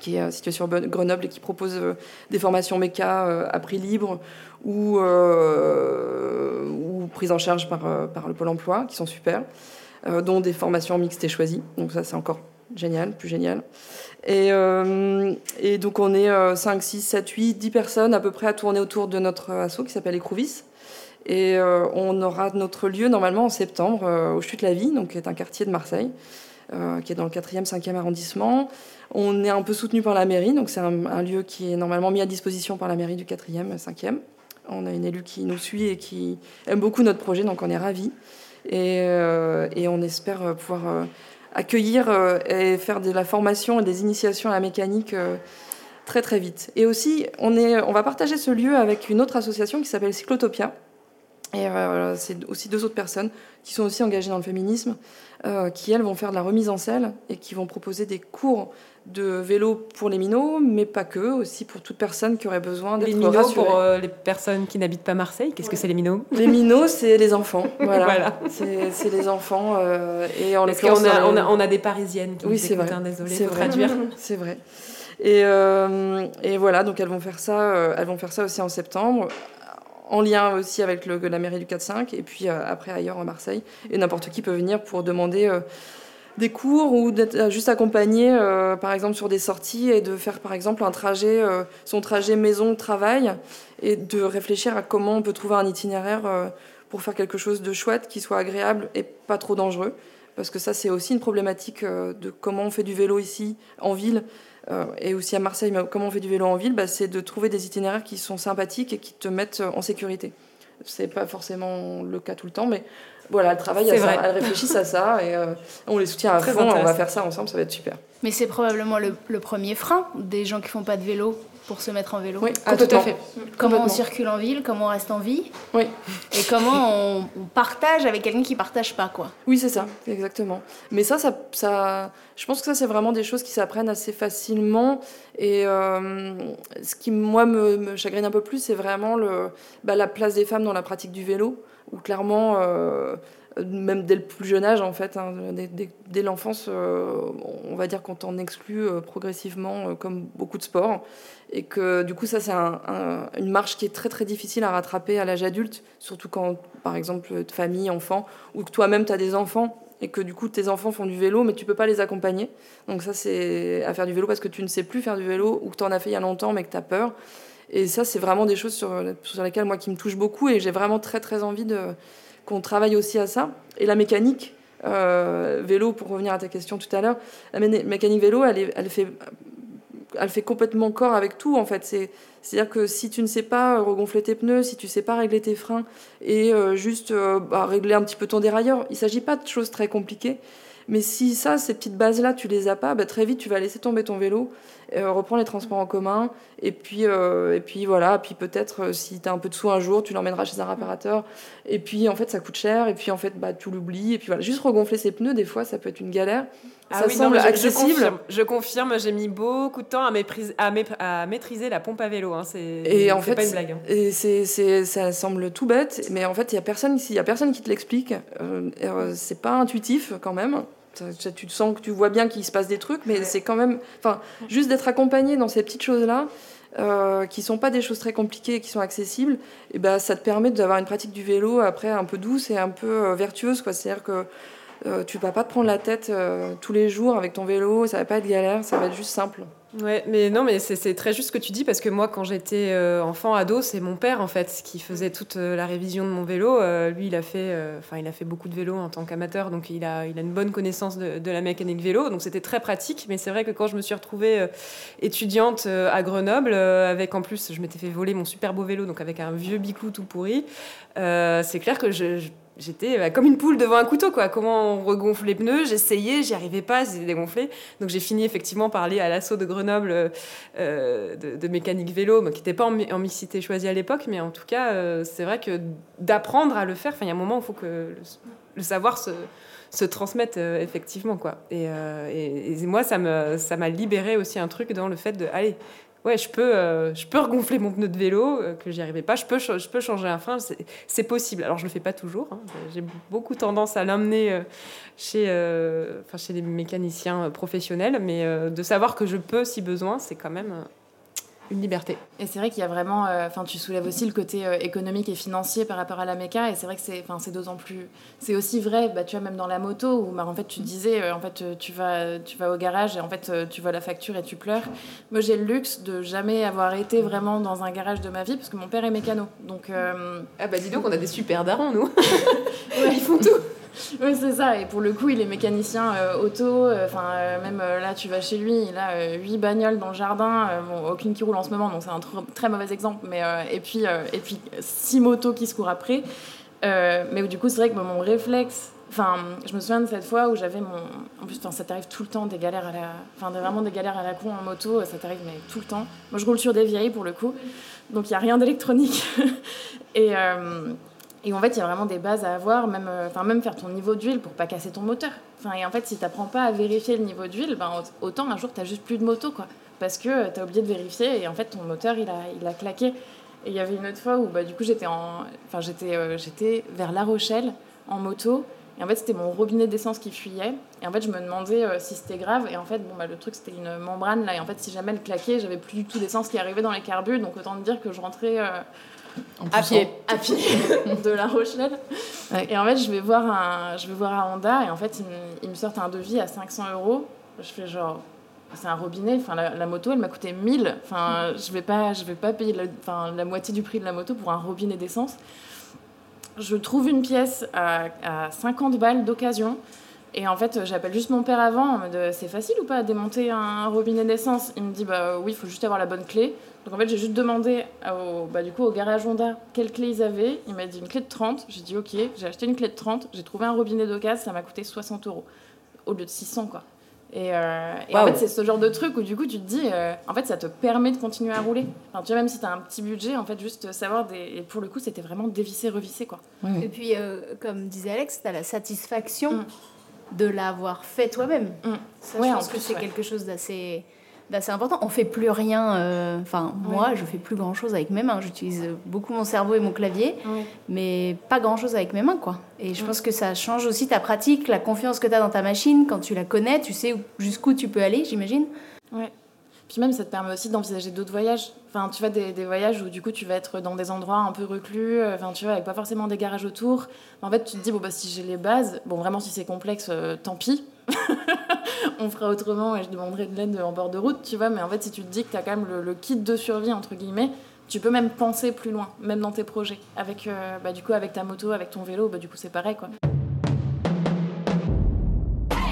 qui est situé sur Grenoble et qui propose euh, des formations méca euh, à prix libre ou, euh, ou prises en charge par, le Pôle emploi, qui sont super, dont des formations mixtes et choisies. Donc ça, c'est encore génial, plus génial. Et, donc on est 5, 6, 7, 8, 10 personnes à peu près à tourner autour de notre asso qui s'appelle Écrouvis. Et on aura notre lieu normalement en septembre au Chute-la-Vie, donc qui est un quartier de Marseille, qui est dans le 4e, 5e arrondissement. On est un peu soutenu par la mairie, donc c'est un, lieu qui est normalement mis à disposition par la mairie du 4e, 5e. On a une élue qui nous suit et qui aime beaucoup notre projet, donc on est ravis. Et, euh, on espère pouvoir euh, accueillir euh, et faire de la formation et des initiations à la mécanique très très vite. Et aussi, on, est, on va partager ce lieu avec une autre association qui s'appelle Cyclotopia. Et c'est aussi deux autres personnes qui sont aussi engagées dans le féminisme, qui elles vont faire de la remise en selle et qui vont proposer des cours de vélo pour les minots, mais pas que, aussi pour toute personne qui aurait besoin d'être Les minots pour euh, les personnes qui n'habitent pas Marseille, qu'est-ce que c'est les minots? Les minots, c'est les enfants. Voilà. C'est les enfants. Euh, et en Parce qu'on a, on a, on a, des Parisiennes qui oui, c'est vrai. Désolé, faut traduire. C'est vrai. Et, euh, et, voilà, donc elles vont faire ça, elles vont faire ça aussi en septembre en lien aussi avec la mairie du 4-5, et puis après ailleurs en Marseille. Et n'importe qui peut venir pour demander des cours ou d'être euh, juste accompagné, euh, par exemple, sur des sorties et de faire, par exemple, un trajet, euh, son trajet maison-travail et de réfléchir à comment on peut trouver un itinéraire pour faire quelque chose de chouette, qui soit agréable et pas trop dangereux. Parce que ça, c'est aussi une problématique de comment on fait du vélo ici, en ville, et aussi à Marseille, mais comment on fait du vélo en ville, bah, c'est de trouver des itinéraires qui sont sympathiques et qui te mettent en sécurité. C'est pas forcément le cas tout le temps, mais voilà, elle travaille à ça, elle réfléchit à ça et euh, on les soutient à fond. On va faire ça ensemble, ça va être super. Mais c'est probablement le, premier frein des gens qui font pas de vélo pour se mettre en vélo. Oui, ah, tout à fait. Comment on circule en ville, comment on reste en vie. Oui. Et comment on, partage avec quelqu'un qui partage pas, quoi. Oui, c'est ça, exactement. Mais ça, ça, ça, je pense que ça, c'est vraiment des choses qui s'apprennent assez facilement. Et euh, ce qui, moi, me, me, chagrine un peu plus, c'est vraiment le, bah, la place des femmes dans la pratique du vélo où clairement, euh, même dès le plus jeune âge, en fait, hein, dès, l'enfance, euh, on va dire qu'on t'en exclut euh, progressivement, comme beaucoup de sports. Et que du coup, ça, c'est une marche qui est très très difficile à rattraper à l'âge adulte, surtout quand, par exemple, famille, enfant, ou que toi-même, tu as des enfants et que du coup tes enfants font du vélo mais tu peux pas les accompagner. Donc ça c'est à faire du vélo parce que tu ne sais plus faire du vélo ou que tu en as fait il y a longtemps mais que tu as peur. Et ça, c'est vraiment des choses sur, sur lesquelles moi qui me touchent beaucoup et j'ai vraiment très très envie de qu'on travaille aussi à ça. Et la mécanique euh, vélo, pour revenir à ta question tout à l'heure, la mécanique vélo, elle, elle fait elle fait complètement corps avec tout en fait. C'est c'est-à-dire que si tu ne sais pas regonfler tes pneus, si tu ne sais pas régler tes freins et euh, juste euh, bah, régler un petit peu ton dérailleur, il ne s'agit pas de choses très compliquées. Mais si ça, ces petites bases-là, tu les as pas, bah, très vite, tu vas laisser tomber ton vélo, euh, reprendre les transports en commun, et puis, euh, et puis voilà, puis peut-être euh, si tu as un peu de sous un jour, tu l'emmèneras chez un réparateur, et puis en fait, ça coûte cher, et puis en fait, bah, tu l'oublies, et puis voilà, juste regonfler ses pneus, des fois, ça peut être une galère. Ah ça semble accessible. Je confirme, j'ai mis beaucoup de temps à, à, maîtriser la pompe à vélo. Hein. C'est en fait, pas une blague. Hein. Et c'est, ça semble tout bête, mais en fait, il n'y a, personne, y a personne qui te l'explique. Euh, c'est pas intuitif quand même tu sens que tu vois bien qu'il se passe des trucs, mais c'est quand même. Enfin, juste d'être accompagné dans ces petites choses-là, euh, qui sont pas des choses très compliquées, qui sont accessibles, et ben ça te permet d'avoir une pratique du vélo après un peu douce et un peu euh, vertueuse. C'est-à-dire que euh, tu vas pas te prendre la tête euh, tous les jours avec ton vélo, ça va pas être galère, ça va être juste simple. Ouais, mais non, mais c'est très juste ce que tu dis parce que moi, quand j'étais euh, enfant, ado, c'est mon père en fait qui faisait toute la révision de mon vélo. lui, il a fait, enfin, il a fait beaucoup de vélo en tant qu'amateur, donc il a, il a une bonne connaissance de, de la mécanique vélo, donc c'était très pratique. Mais c'est vrai que quand je me suis retrouvée étudiante à Grenoble, avec en plus, je m'étais fait voler mon super beau vélo, donc avec un vieux biclou tout pourri, c'est clair que je j'étais bah, comme une poule devant un couteau, quoi. Comment on regonfle les pneus? J'essayais, j'y arrivais pas, j'ai dégonflé. Donc j'ai fini effectivement par aller à l'assaut de Grenoble euh, de, mécanique vélo, qui n'était pas en, mixité choisie à l'époque, mais en tout cas, euh, c'est vrai que d'apprendre à le faire, il y a un moment où il faut que le, savoir se, se transmette euh, effectivement, quoi. Et, et, moi, ça m'a libéré aussi un truc dans le fait de, allez, ouais, je peux, euh, je peux regonfler mon pneu de vélo, euh, que j'y arrivais pas, je peux, je peux changer un frein, c'est possible. Alors je le fais pas toujours, hein. j'ai beaucoup tendance à l'emmener euh, chez, enfin, chez les mécaniciens professionnels, mais de savoir que je peux si besoin, c'est quand même une liberté. Et c'est vrai qu'il y a vraiment, euh, enfin, tu soulèves aussi le côté euh, économique et financier par rapport à la méca, et c'est vrai que c'est, enfin, c'est d'autant plus, c'est aussi vrai, bah, tu vois, même dans la moto où, bah, en fait, tu disais, euh, en fait, tu vas, tu vas au garage et en fait, tu vois la facture et tu pleures. Moi, j'ai le luxe de jamais avoir été vraiment dans un garage de ma vie parce que mon père est mécano, donc. Ah bah dis donc, on a des super darons, nous. Ils font tout. oui, c'est ça. Et pour le coup, il est mécanicien euh, auto. Euh, enfin, euh, même là, tu vas chez lui, il a huit bagnoles dans le jardin. bon, aucune qui roule en ce moment, donc c'est un très mauvais exemple. Mais et puis et puis six motos qui se courent après. mais du coup, c'est vrai que mon réflexe. Enfin, je me souviens de cette fois où j'avais mon. En plus, ça t'arrive tout le temps des galères à la. Enfin, vraiment des galères à la con en moto, ça t'arrive mais tout le temps. Moi, je roule sur des vieilles pour le coup, donc il y a rien d'électronique. et et en fait, il y a vraiment des bases à avoir, même, euh, enfin, même faire ton niveau d'huile pour pas casser ton moteur. Enfin, et en fait, si tu n'apprends pas à vérifier le niveau d'huile, ben, autant un jour, tu n'as juste plus de moto, quoi. Parce que euh, tu as oublié de vérifier et en fait, ton moteur, il a, il a claqué. Et il y avait une autre fois où, bah, du coup, j'étais, en... enfin, j'étais, euh, vers La Rochelle en moto. Et en fait, c'était mon robinet d'essence qui fuyait. Et en fait, je me demandais si c'était grave. Et en fait, bon, bah, le truc, c'était une membrane là. Et en fait, si jamais elle claquait, j'avais plus du tout d'essence qui arrivait dans les carbus. Donc, autant te dire que je rentrais à pied. À pied de La Rochelle. Et en fait, je vais voir un, je vais voir un Honda et en fait, ils me, sortent un devis à 500 euros. Je fais genre, c'est un robinet. Enfin, la, moto, elle m'a coûté 1000. Enfin, je vais pas, je vais pas payer la, enfin, la moitié du prix de la moto pour un robinet d'essence. Je trouve une pièce à, à 50 balles d'occasion. Et en fait, j'appelle juste mon père avant en mode c'est facile ou pas à démonter un robinet d'essence Il me dit bah oui, il faut juste avoir la bonne clé. Donc en fait, j'ai juste demandé au, bah, du coup, au garage Honda quelle clé ils avaient. Il m'a dit une clé de 30. J'ai dit ok, j'ai acheté une clé de 30. J'ai trouvé un robinet d'occasion, ça m'a coûté 60 euros au lieu de 600 quoi. Et, euh, en fait, c'est ce genre de truc où du coup, tu te dis, euh, en fait, ça te permet de continuer à rouler. Enfin, tu vois, même si tu as un petit budget, en fait, juste savoir. Des... Et pour le coup, c'était vraiment dévisser, revisser, quoi. Et puis, euh, comme disait Alex, tu as la satisfaction mm. De l'avoir fait toi-même. Mm. Ça, je pense que c'est quelque chose d'assez c'est important. On fait plus rien. Euh, enfin, moi, je fais plus grand chose avec mes mains. J'utilise beaucoup mon cerveau et mon clavier, mais pas grand chose avec mes mains, quoi. Et je pense que ça change aussi ta pratique, la confiance que tu as dans ta machine. Quand tu la connais, tu sais jusqu'où tu peux aller, j'imagine. Ouais. Puis même, ça te permet aussi d'envisager d'autres voyages. Enfin, tu vois, des, voyages où du coup, tu vas être dans des endroits un peu reclus, euh, enfin, tu vois, avec pas forcément des garages autour. En fait, tu te dis, bon, bah, si j'ai les bases, bon, vraiment, si c'est complexe, euh, tant pis. on fera autrement et je demanderai de l'aide en bord de route, tu vois. Mais en fait, si tu te dis que tu as quand même le, kit de survie, entre guillemets, tu peux même penser plus loin, même dans tes projets. Avec, euh, bah, du coup, avec ta moto, avec ton vélo, bah, du coup, c'est pareil, quoi.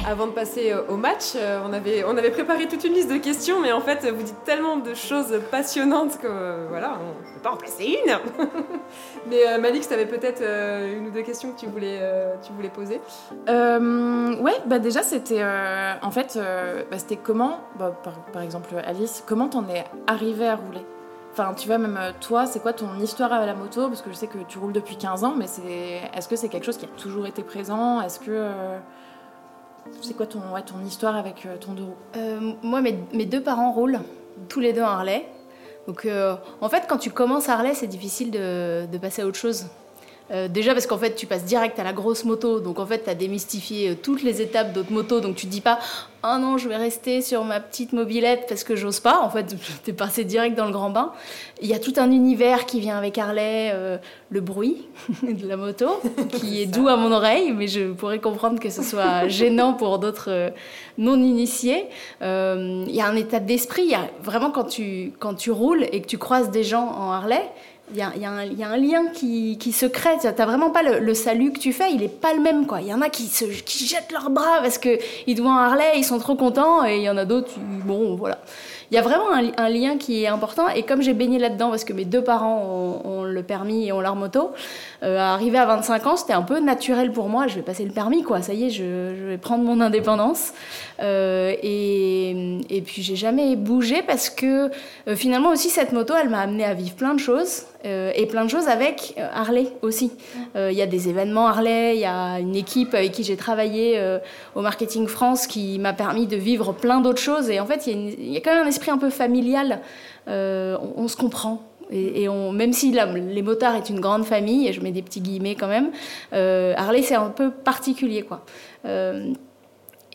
Avant de passer euh, au match, euh, on avait, on avait préparé toute une liste de questions, mais en fait, vous dites tellement de choses passionnantes que voilà, on ne peut pas en placer une. mais Malix, tu avais peut-être une ou deux questions que tu voulais, tu voulais poser. Ouais, bah déjà, c'était en fait, bah, c'était comment, bah, par, exemple, Alice, comment t'en es arrivée à rouler? Enfin, tu vois, même toi, c'est quoi ton histoire à la moto? Parce que je sais que tu roules depuis 15 ans, mais c'est, est-ce que c'est quelque chose qui a toujours été présent? Est-ce que c'est quoi ton, histoire avec euh, ton deux Moi, mes, deux parents roulent, tous les deux en Harley. Donc, euh, en fait, quand tu commences Harley, c'est difficile de, passer à autre chose. Euh, déjà parce qu'en fait tu passes direct à la grosse moto, donc en fait tu as démystifié euh, toutes les étapes d'autres motos, donc tu te dis pas « Oh non, je vais rester sur ma petite mobilette parce que j'ose pas », en fait tu es passé direct dans le grand bain. Il y a tout un univers qui vient avec Harley, euh, le bruit de la moto, qui est, doux à mon oreille, mais je pourrais comprendre que ce soit gênant pour d'autres non-initiés. Il y a un état d'esprit, vraiment quand tu, quand tu roules et que tu croises des gens en Harley, il y, a, un lien qui, qui se crée. Tu n'as vraiment pas le, salut que tu fais, il n'est pas le même. Il y en a qui, jettent leurs bras parce qu'ils te voient en Harley, ils sont trop contents, et il y en a d'autres, bon, voilà. il y a vraiment un, lien qui est important. Et comme j'ai baigné là-dedans, parce que mes deux parents ont, le permis et ont leur moto, euh, arrivé à 25 ans, c'était un peu naturel pour moi. Je vais passer le permis, quoi. Ça y est, je, vais prendre mon indépendance. Euh, et, et, puis j'ai jamais bougé parce que euh, finalement aussi cette moto, elle m'a amené à vivre plein de choses. Euh, et plein de choses avec euh, Harley aussi. Euh, il y a des événements Harley, il y a une équipe avec qui j'ai travaillé au Marketing France qui m'a permis de vivre plein d'autres choses. Et en fait, il y, a quand même un esprit un peu familial. On, se comprend. Et, même si les motards est une grande famille, et je mets des petits guillemets quand même, Harley c'est un peu particulier quoi.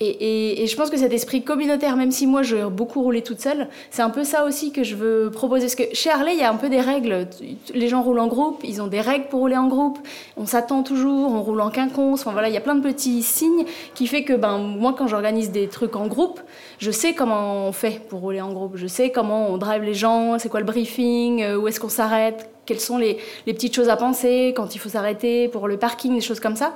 Et, je pense que cet esprit communautaire, même si moi je beaucoup rouler toute seule, c'est un peu ça aussi que je veux proposer. Parce que chez Harley, il y a un peu des règles. Les gens roulent en groupe, ils ont des règles pour rouler en groupe. On s'attend toujours, on roule en quinconce. Enfin voilà, il y a plein de petits signes qui fait que ben, moi, quand j'organise des trucs en groupe, je sais comment on fait pour rouler en groupe. Je sais comment on drive les gens, c'est quoi le briefing, euh, où est-ce qu'on s'arrête, quelles sont les, petites choses à penser quand il faut s'arrêter pour le parking, des choses comme ça.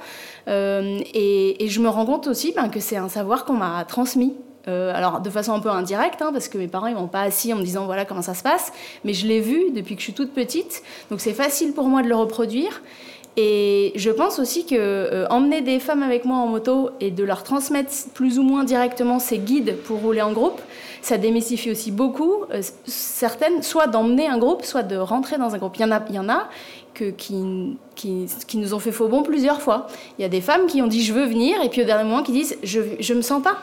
Euh, et, je me rends compte aussi ben, que c'est un savoir qu'on m'a transmis. Euh, alors de façon un peu indirecte, hein, parce que mes parents ils m'ont pas assis en me disant voilà comment ça se passe, mais je l'ai vu depuis que je suis toute petite, donc c'est facile pour moi de le reproduire. Et je pense aussi que euh, emmener des femmes avec moi en moto et de leur transmettre plus ou moins directement ces guides pour rouler en groupe, ça démystifie aussi beaucoup euh, certaines, soit d'emmener un groupe, soit de rentrer dans un groupe. Il y en a, il y en a que, qui, qui, nous ont fait faux bon plusieurs fois. Il y a des femmes qui ont dit je veux venir et puis au dernier moment qui disent je je me sens pas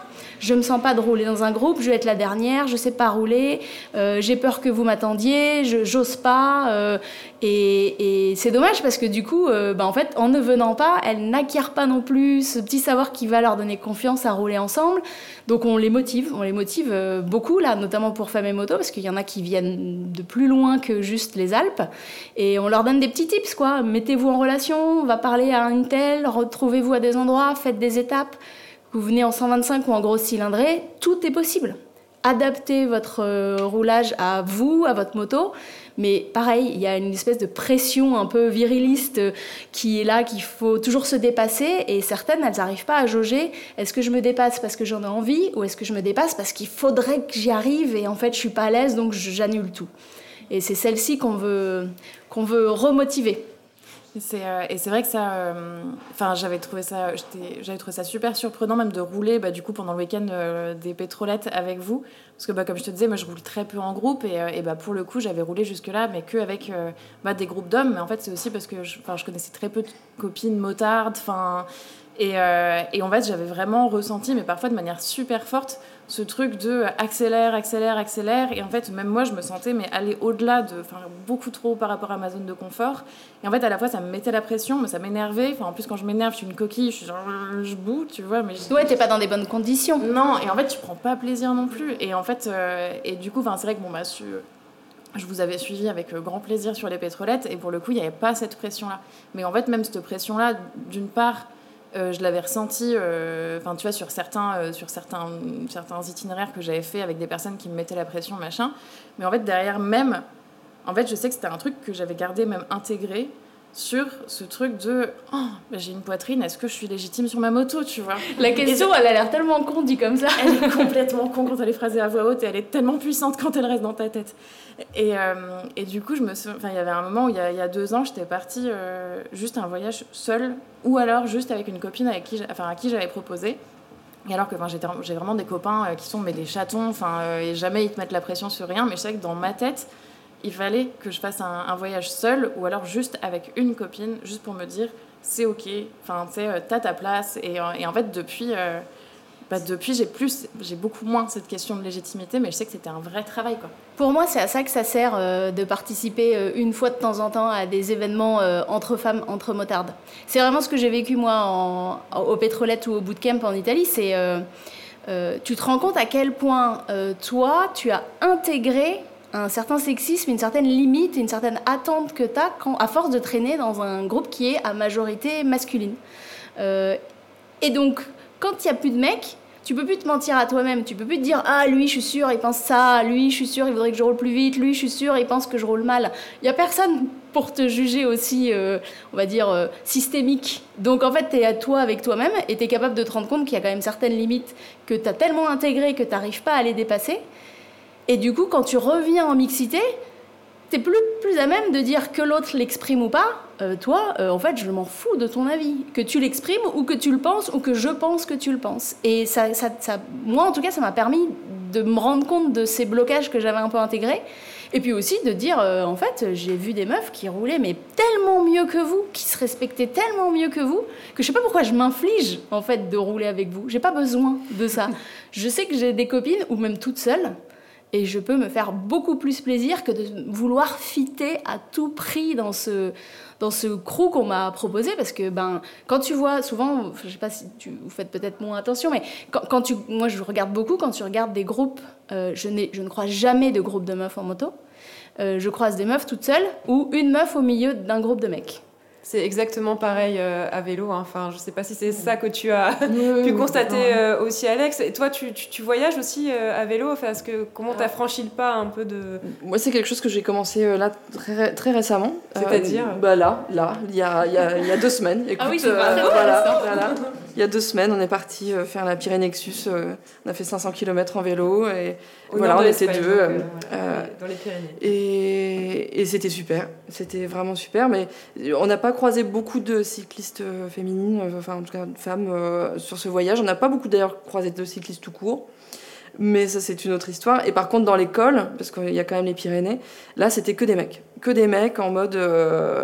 je me sens pas de rouler dans un groupe, je vais être la dernière, je sais pas rouler, euh, j'ai peur que vous m'attendiez, je j'ose pas. Euh, et, c'est dommage parce que du coup, euh, bah, en fait, en ne venant pas, elles n'acquièrent pas non plus ce petit savoir qui va leur donner confiance à rouler ensemble. Donc on les motive, on les motive beaucoup là, notamment pour Femmes et Moto, parce qu'il y en a qui viennent de plus loin que juste les Alpes. Et on leur donne des petits tips, quoi. Mettez-vous en relation, on va parler à un tel, retrouvez-vous à des endroits, faites des étapes vous venez en 125 ou en gros cylindré, tout est possible. Adaptez votre euh, roulage à vous, à votre moto. Mais pareil, il y a une espèce de pression un peu viriliste euh, qui est là, qu'il faut toujours se dépasser. Et certaines, elles n'arrivent pas à jauger. Est-ce que je me dépasse parce que j'en ai envie ou est-ce que je me dépasse parce qu'il faudrait que j'y arrive et en fait je suis pas à l'aise donc j'annule tout. Et c'est celle-ci qu'on veut, qu'on veut remotiver. Euh, et c'est vrai que ça, euh, j'avais trouvé ça, j'avais trouvé ça super surprenant même de rouler, bah, du coup pendant le week-end euh, des pétrolettes avec vous, parce que bah, comme je te disais, moi je roule très peu en groupe et, et bah, pour le coup j'avais roulé jusque là, mais que avec bah, des groupes d'hommes. Mais en fait c'est aussi parce que je, je connaissais très peu de copines motardes, enfin et, et en fait j'avais vraiment ressenti, mais parfois de manière super forte ce truc de accélère, accélère, accélère. Et en fait, même moi, je me sentais mais aller au-delà de, enfin, beaucoup trop par rapport à ma zone de confort. Et en fait, à la fois, ça me mettait la pression, mais ça m'énervait. Enfin, en plus, quand je m'énerve, je suis une coquille, je suis genre, je boue, tu vois. Mais Ouais, t'es pas dans des bonnes conditions. Non, et en fait, tu prends pas plaisir non plus. Et en fait, euh, et du coup, enfin, c'est vrai que bon, bah, je vous avais suivi avec euh, grand plaisir sur les pétrolettes, et pour le coup, il n'y avait pas cette pression-là. Mais en fait, même cette pression-là, d'une part, euh, je l'avais ressenti, euh, enfin, tu vois, sur certains, euh, sur certains, certains itinéraires que j'avais fait avec des personnes qui me mettaient la pression, machin. Mais en fait, derrière même, en fait, je sais que c'était un truc que j'avais gardé même intégré sur ce truc de oh, j'ai une poitrine, est-ce que je suis légitime sur ma moto, tu vois? La question, elle a l'air tellement con dit comme ça. Elle est complètement con quand elle est phrasée à voix haute et elle est tellement puissante quand elle reste dans ta tête. Et, euh, et du coup, je me enfin, il y avait un moment où il y a, il y a deux ans, j'étais partie euh, juste un voyage seule ou alors juste avec une copine avec qui, enfin, à qui j'avais proposé. Et alors que j'ai vraiment des copains euh, qui sont mais des chatons, enfin, et jamais ils te mettent la pression sur rien, mais je sais que dans ma tête, il fallait que je fasse un, voyage seul ou alors juste avec une copine, juste pour me dire c'est ok, enfin tu sais, euh, t'as ta place. Et, euh, en fait, depuis, euh, bah, depuis j'ai plus, j'ai beaucoup moins cette question de légitimité, mais je sais que c'était un vrai travail quoi. Pour moi, c'est à ça que ça sert de participer une fois de temps en temps à des événements entre femmes, entre motardes. C'est vraiment ce que j'ai vécu moi en, au Pétrolette ou au bootcamp en Italie. C'est tu te rends compte à quel point toi, tu as intégré un certain sexisme, une certaine limite, une certaine attente que tu as à force de traîner dans un groupe qui est à majorité masculine. Euh, et donc, quand il n'y a plus de mecs, tu peux plus te mentir à toi-même. Tu peux plus te dire Ah, lui, je suis sûr, il pense ça. Lui, je suis sûr, il voudrait que je roule plus vite. Lui, je suis sûr, il pense que je roule mal. Il n'y a personne pour te juger aussi, euh, on va dire, euh, systémique. Donc, en fait, tu es à toi avec toi-même et tu es capable de te rendre compte qu'il y a quand même certaines limites que tu as tellement intégrées que tu n'arrives pas à les dépasser. Et du coup, quand tu reviens en mixité, t'es plus, plus à même de dire que l'autre l'exprime ou pas. Euh, toi, euh, en fait, je m'en fous de ton avis. Que tu l'exprimes ou que tu le penses ou que je pense que tu le penses. Et ça, ça, ça moi, en tout cas, ça m'a permis de me rendre compte de ces blocages que j'avais un peu intégrés. Et puis aussi de dire, euh, en fait, j'ai vu des meufs qui roulaient mais tellement mieux que vous, qui se respectaient tellement mieux que vous, que je sais pas pourquoi je m'inflige en fait de rouler avec vous. J'ai pas besoin de ça. je sais que j'ai des copines ou même toute seule et je peux me faire beaucoup plus plaisir que de vouloir fitter à tout prix dans ce dans ce crew qu'on m'a proposé. Parce que ben quand tu vois souvent je sais pas si tu vous faites peut-être moins attention mais quand, tu moi je regarde beaucoup quand tu regardes des groupes euh, je, je ne crois jamais de groupe de meufs en moto. Euh, je croise des meufs toutes seules ou une meuf au milieu d'un groupe de mecs c'est exactement pareil euh, à vélo. Hein. Enfin, je sais pas si c'est ça que tu as pu constater euh, aussi, Alex. Et toi, tu, tu, tu voyages aussi euh, à vélo? Enfin, que, Comment tu as franchi le pas un peu de... Moi, c'est quelque chose que j'ai commencé là très, très récemment. C'est-à-dire? bah Là, là il, y a, il, y a, il y a deux semaines. Écoute, ah oui, c'est pas voilà, voilà. Il y a deux semaines, on est parti faire la Pyrénée-Nexus. on a fait 500 km en vélo. Et voilà, on était deux. dans les Pyrénées. Et, et c'était super. C'était vraiment super. Mais on n'a pas croisé beaucoup de cyclistes euh, féminines, euh, enfin en tout cas de femmes, euh, sur ce voyage. On n'a pas beaucoup d'ailleurs croisé de cyclistes tout court. Mais ça, c'est une autre histoire. Et par contre, dans l'école, parce qu'il y a quand même les Pyrénées, là, c'était que des mecs. Que des mecs en mode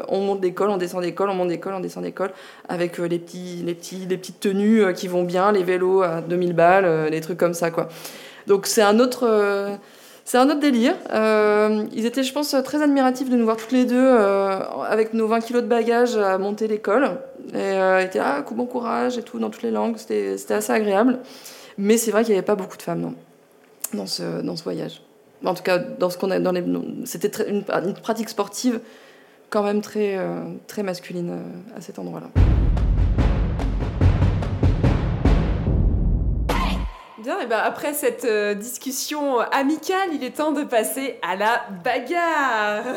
on monte d'école, on descend d'école, on monte d'école, on descend d'école, avec les, petits, les, petits, les petites tenues qui vont bien, les vélos à 2000 balles, les trucs comme ça, quoi. Donc, c'est un autre. C'est un autre délire. Euh, ils étaient, je pense, très admiratifs de nous voir toutes les deux euh, avec nos 20 kilos de bagages à monter l'école. Et euh, ils étaient ah, bon courage et tout, dans toutes les langues. C'était assez agréable. Mais c'est vrai qu'il n'y avait pas beaucoup de femmes non, dans, ce, dans ce voyage. En tout cas, dans ce qu'on a dans les, c'était une, une, pratique sportive quand même très, très masculine à cet endroit-là. Bien, et ben après cette euh, discussion amicale, il est temps de passer à la bagarre.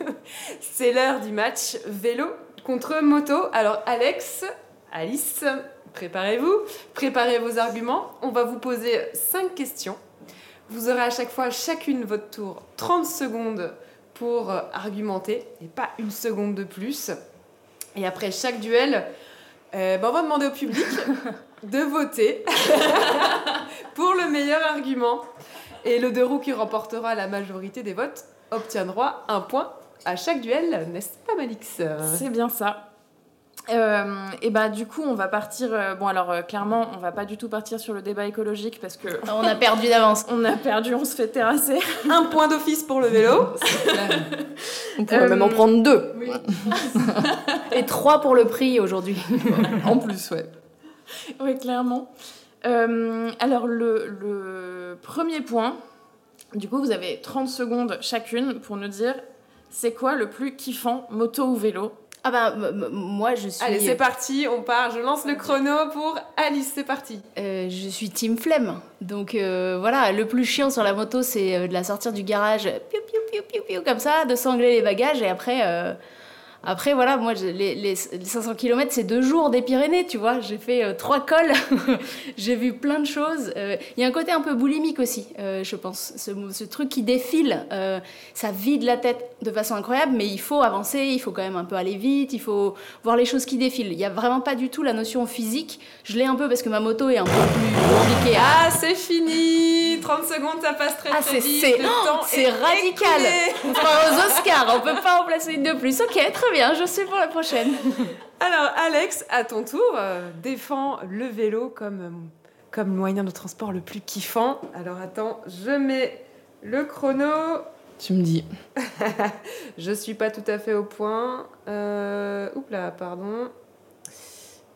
C'est l'heure du match vélo contre moto. Alors Alex, Alice, préparez-vous, préparez vos arguments. On va vous poser cinq questions. Vous aurez à chaque fois, chacune votre tour, 30 secondes pour argumenter et pas une seconde de plus. Et après chaque duel, euh, ben on va demander au public de voter pour le meilleur argument. Et le deux roues qui remportera la majorité des votes obtiendra un point à chaque duel, n'est-ce pas Malix C'est bien ça. Euh, et bah du coup on va partir euh, bon alors euh, clairement on va pas du tout partir sur le débat écologique parce que on a perdu d'avance on a perdu on se fait terrasser un point d'office pour le vélo on pourrait même en prendre deux oui. et trois pour le prix aujourd'hui en plus ouais oui, clairement. Euh, alors, le, le, premier point, du coup, vous avez 30 secondes chacune pour nous dire c'est quoi le plus kiffant, moto ou vélo? Ah bah moi je suis. Allez c'est parti, on part. Je lance le chrono pour Alice, c'est parti. Euh, je suis team flemme, donc euh, voilà. Le plus chiant sur la moto, c'est de la sortir du garage, piou, piou, piou, piou, piou, comme ça, de sangler les bagages et après après, voilà, moi, les, les, 500 km, c'est deux jours des Pyrénées, tu vois. J'ai fait euh, trois cols, j'ai vu plein de choses. Euh, il y a un côté un peu boulimique aussi, euh, je pense. Ce, ce, truc qui défile, ça vide la tête de façon incroyable, mais il faut avancer, il faut quand même un peu aller vite, il faut voir les choses qui défilent. Il n'y a vraiment pas du tout la notion physique. Je l'ai un peu parce que ma moto est un peu plus compliquée. Ah, c'est fini 30 secondes, ça passe très, ah, très vite. C'est oh, radical. On fera aux Oscars, on peut pas en placer une de plus. Ok, très bien, je sais pour la prochaine. Alors, Alex, à ton tour, euh, défends le vélo comme, euh, comme moyen de transport le plus kiffant. Alors, attends, je mets le chrono. Tu me dis. je suis pas tout à fait au point. Euh... Oups là, pardon.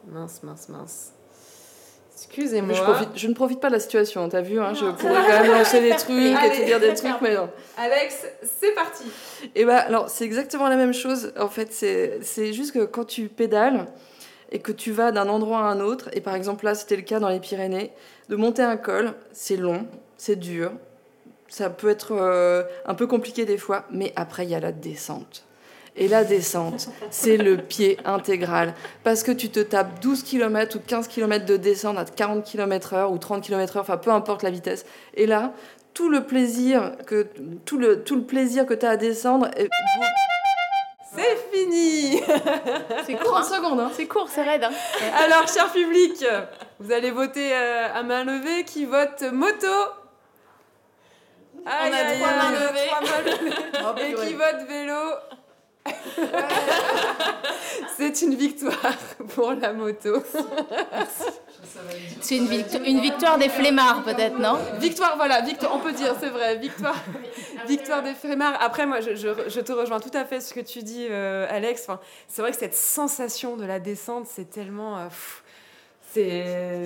Mince, mince, mince. Excusez-moi. Je, je, ne profite pas de la situation, t'as vu, hein, je pourrais quand même lancer des trucs et te dire des trucs, mais non. Alex, c'est parti. Et bah, alors, c'est exactement la même chose. En fait, c'est juste que quand tu pédales et que tu vas d'un endroit à un autre, et par exemple là, c'était le cas dans les Pyrénées, de monter un col, c'est long, c'est dur, ça peut être euh, un peu compliqué des fois, mais après, il y a la descente. Et la descente, c'est le pied intégral. Parce que tu te tapes 12 km ou 15 km de descente à 40 km/h ou 30 km/h, enfin peu importe la vitesse. Et là, tout le plaisir que tout le tout le plaisir que tu as à descendre est- C'est fini C'est court, 30 secondes hein. C'est court, c'est raide. hein. Alors, cher public, vous allez voter euh, à main levée. Qui vote moto? Aïe, a trois mains levées. trois mains levées. Et qui vote vélo? C'est une victoire pour la moto. C'est une, victo- une victoire des flemmards, peut-être, non? Victoire, voilà, victoire, on peut dire, c'est vrai, victoire, victoire des frémards. Après, moi, je, je- je te rejoins tout à fait ce que tu dis, euh, Alex. Enfin, c'est vrai que cette sensation de la descente, c'est tellement. euh,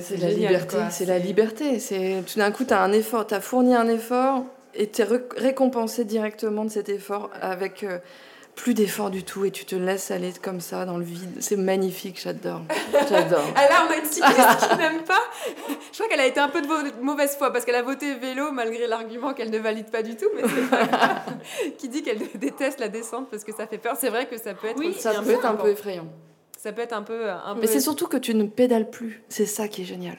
c'est la liberté, c'est la liberté. C'est tout d'un coup, tu as un effort, tu as fourni un effort et tu es récompensé directement de cet effort avec euh, plus d'effort du tout et tu te laisses aller comme ça dans le vide. C'est magnifique, j'adore. J'adore. Là, on a une cycliste qui n'aime pas. Je crois qu'elle a été un peu de mau- mauvaise foi parce qu'elle a voté vélo malgré l'argument qu'elle ne valide pas du tout, mais c'est pas grave. qui dit qu'elle déteste la descente parce que ça fait peur. C'est vrai que ça peut être ça peut être un peu effrayant. Ça peut être un peu un peu. Mais c'est surtout que tu ne pédales plus. C'est ça qui est génial.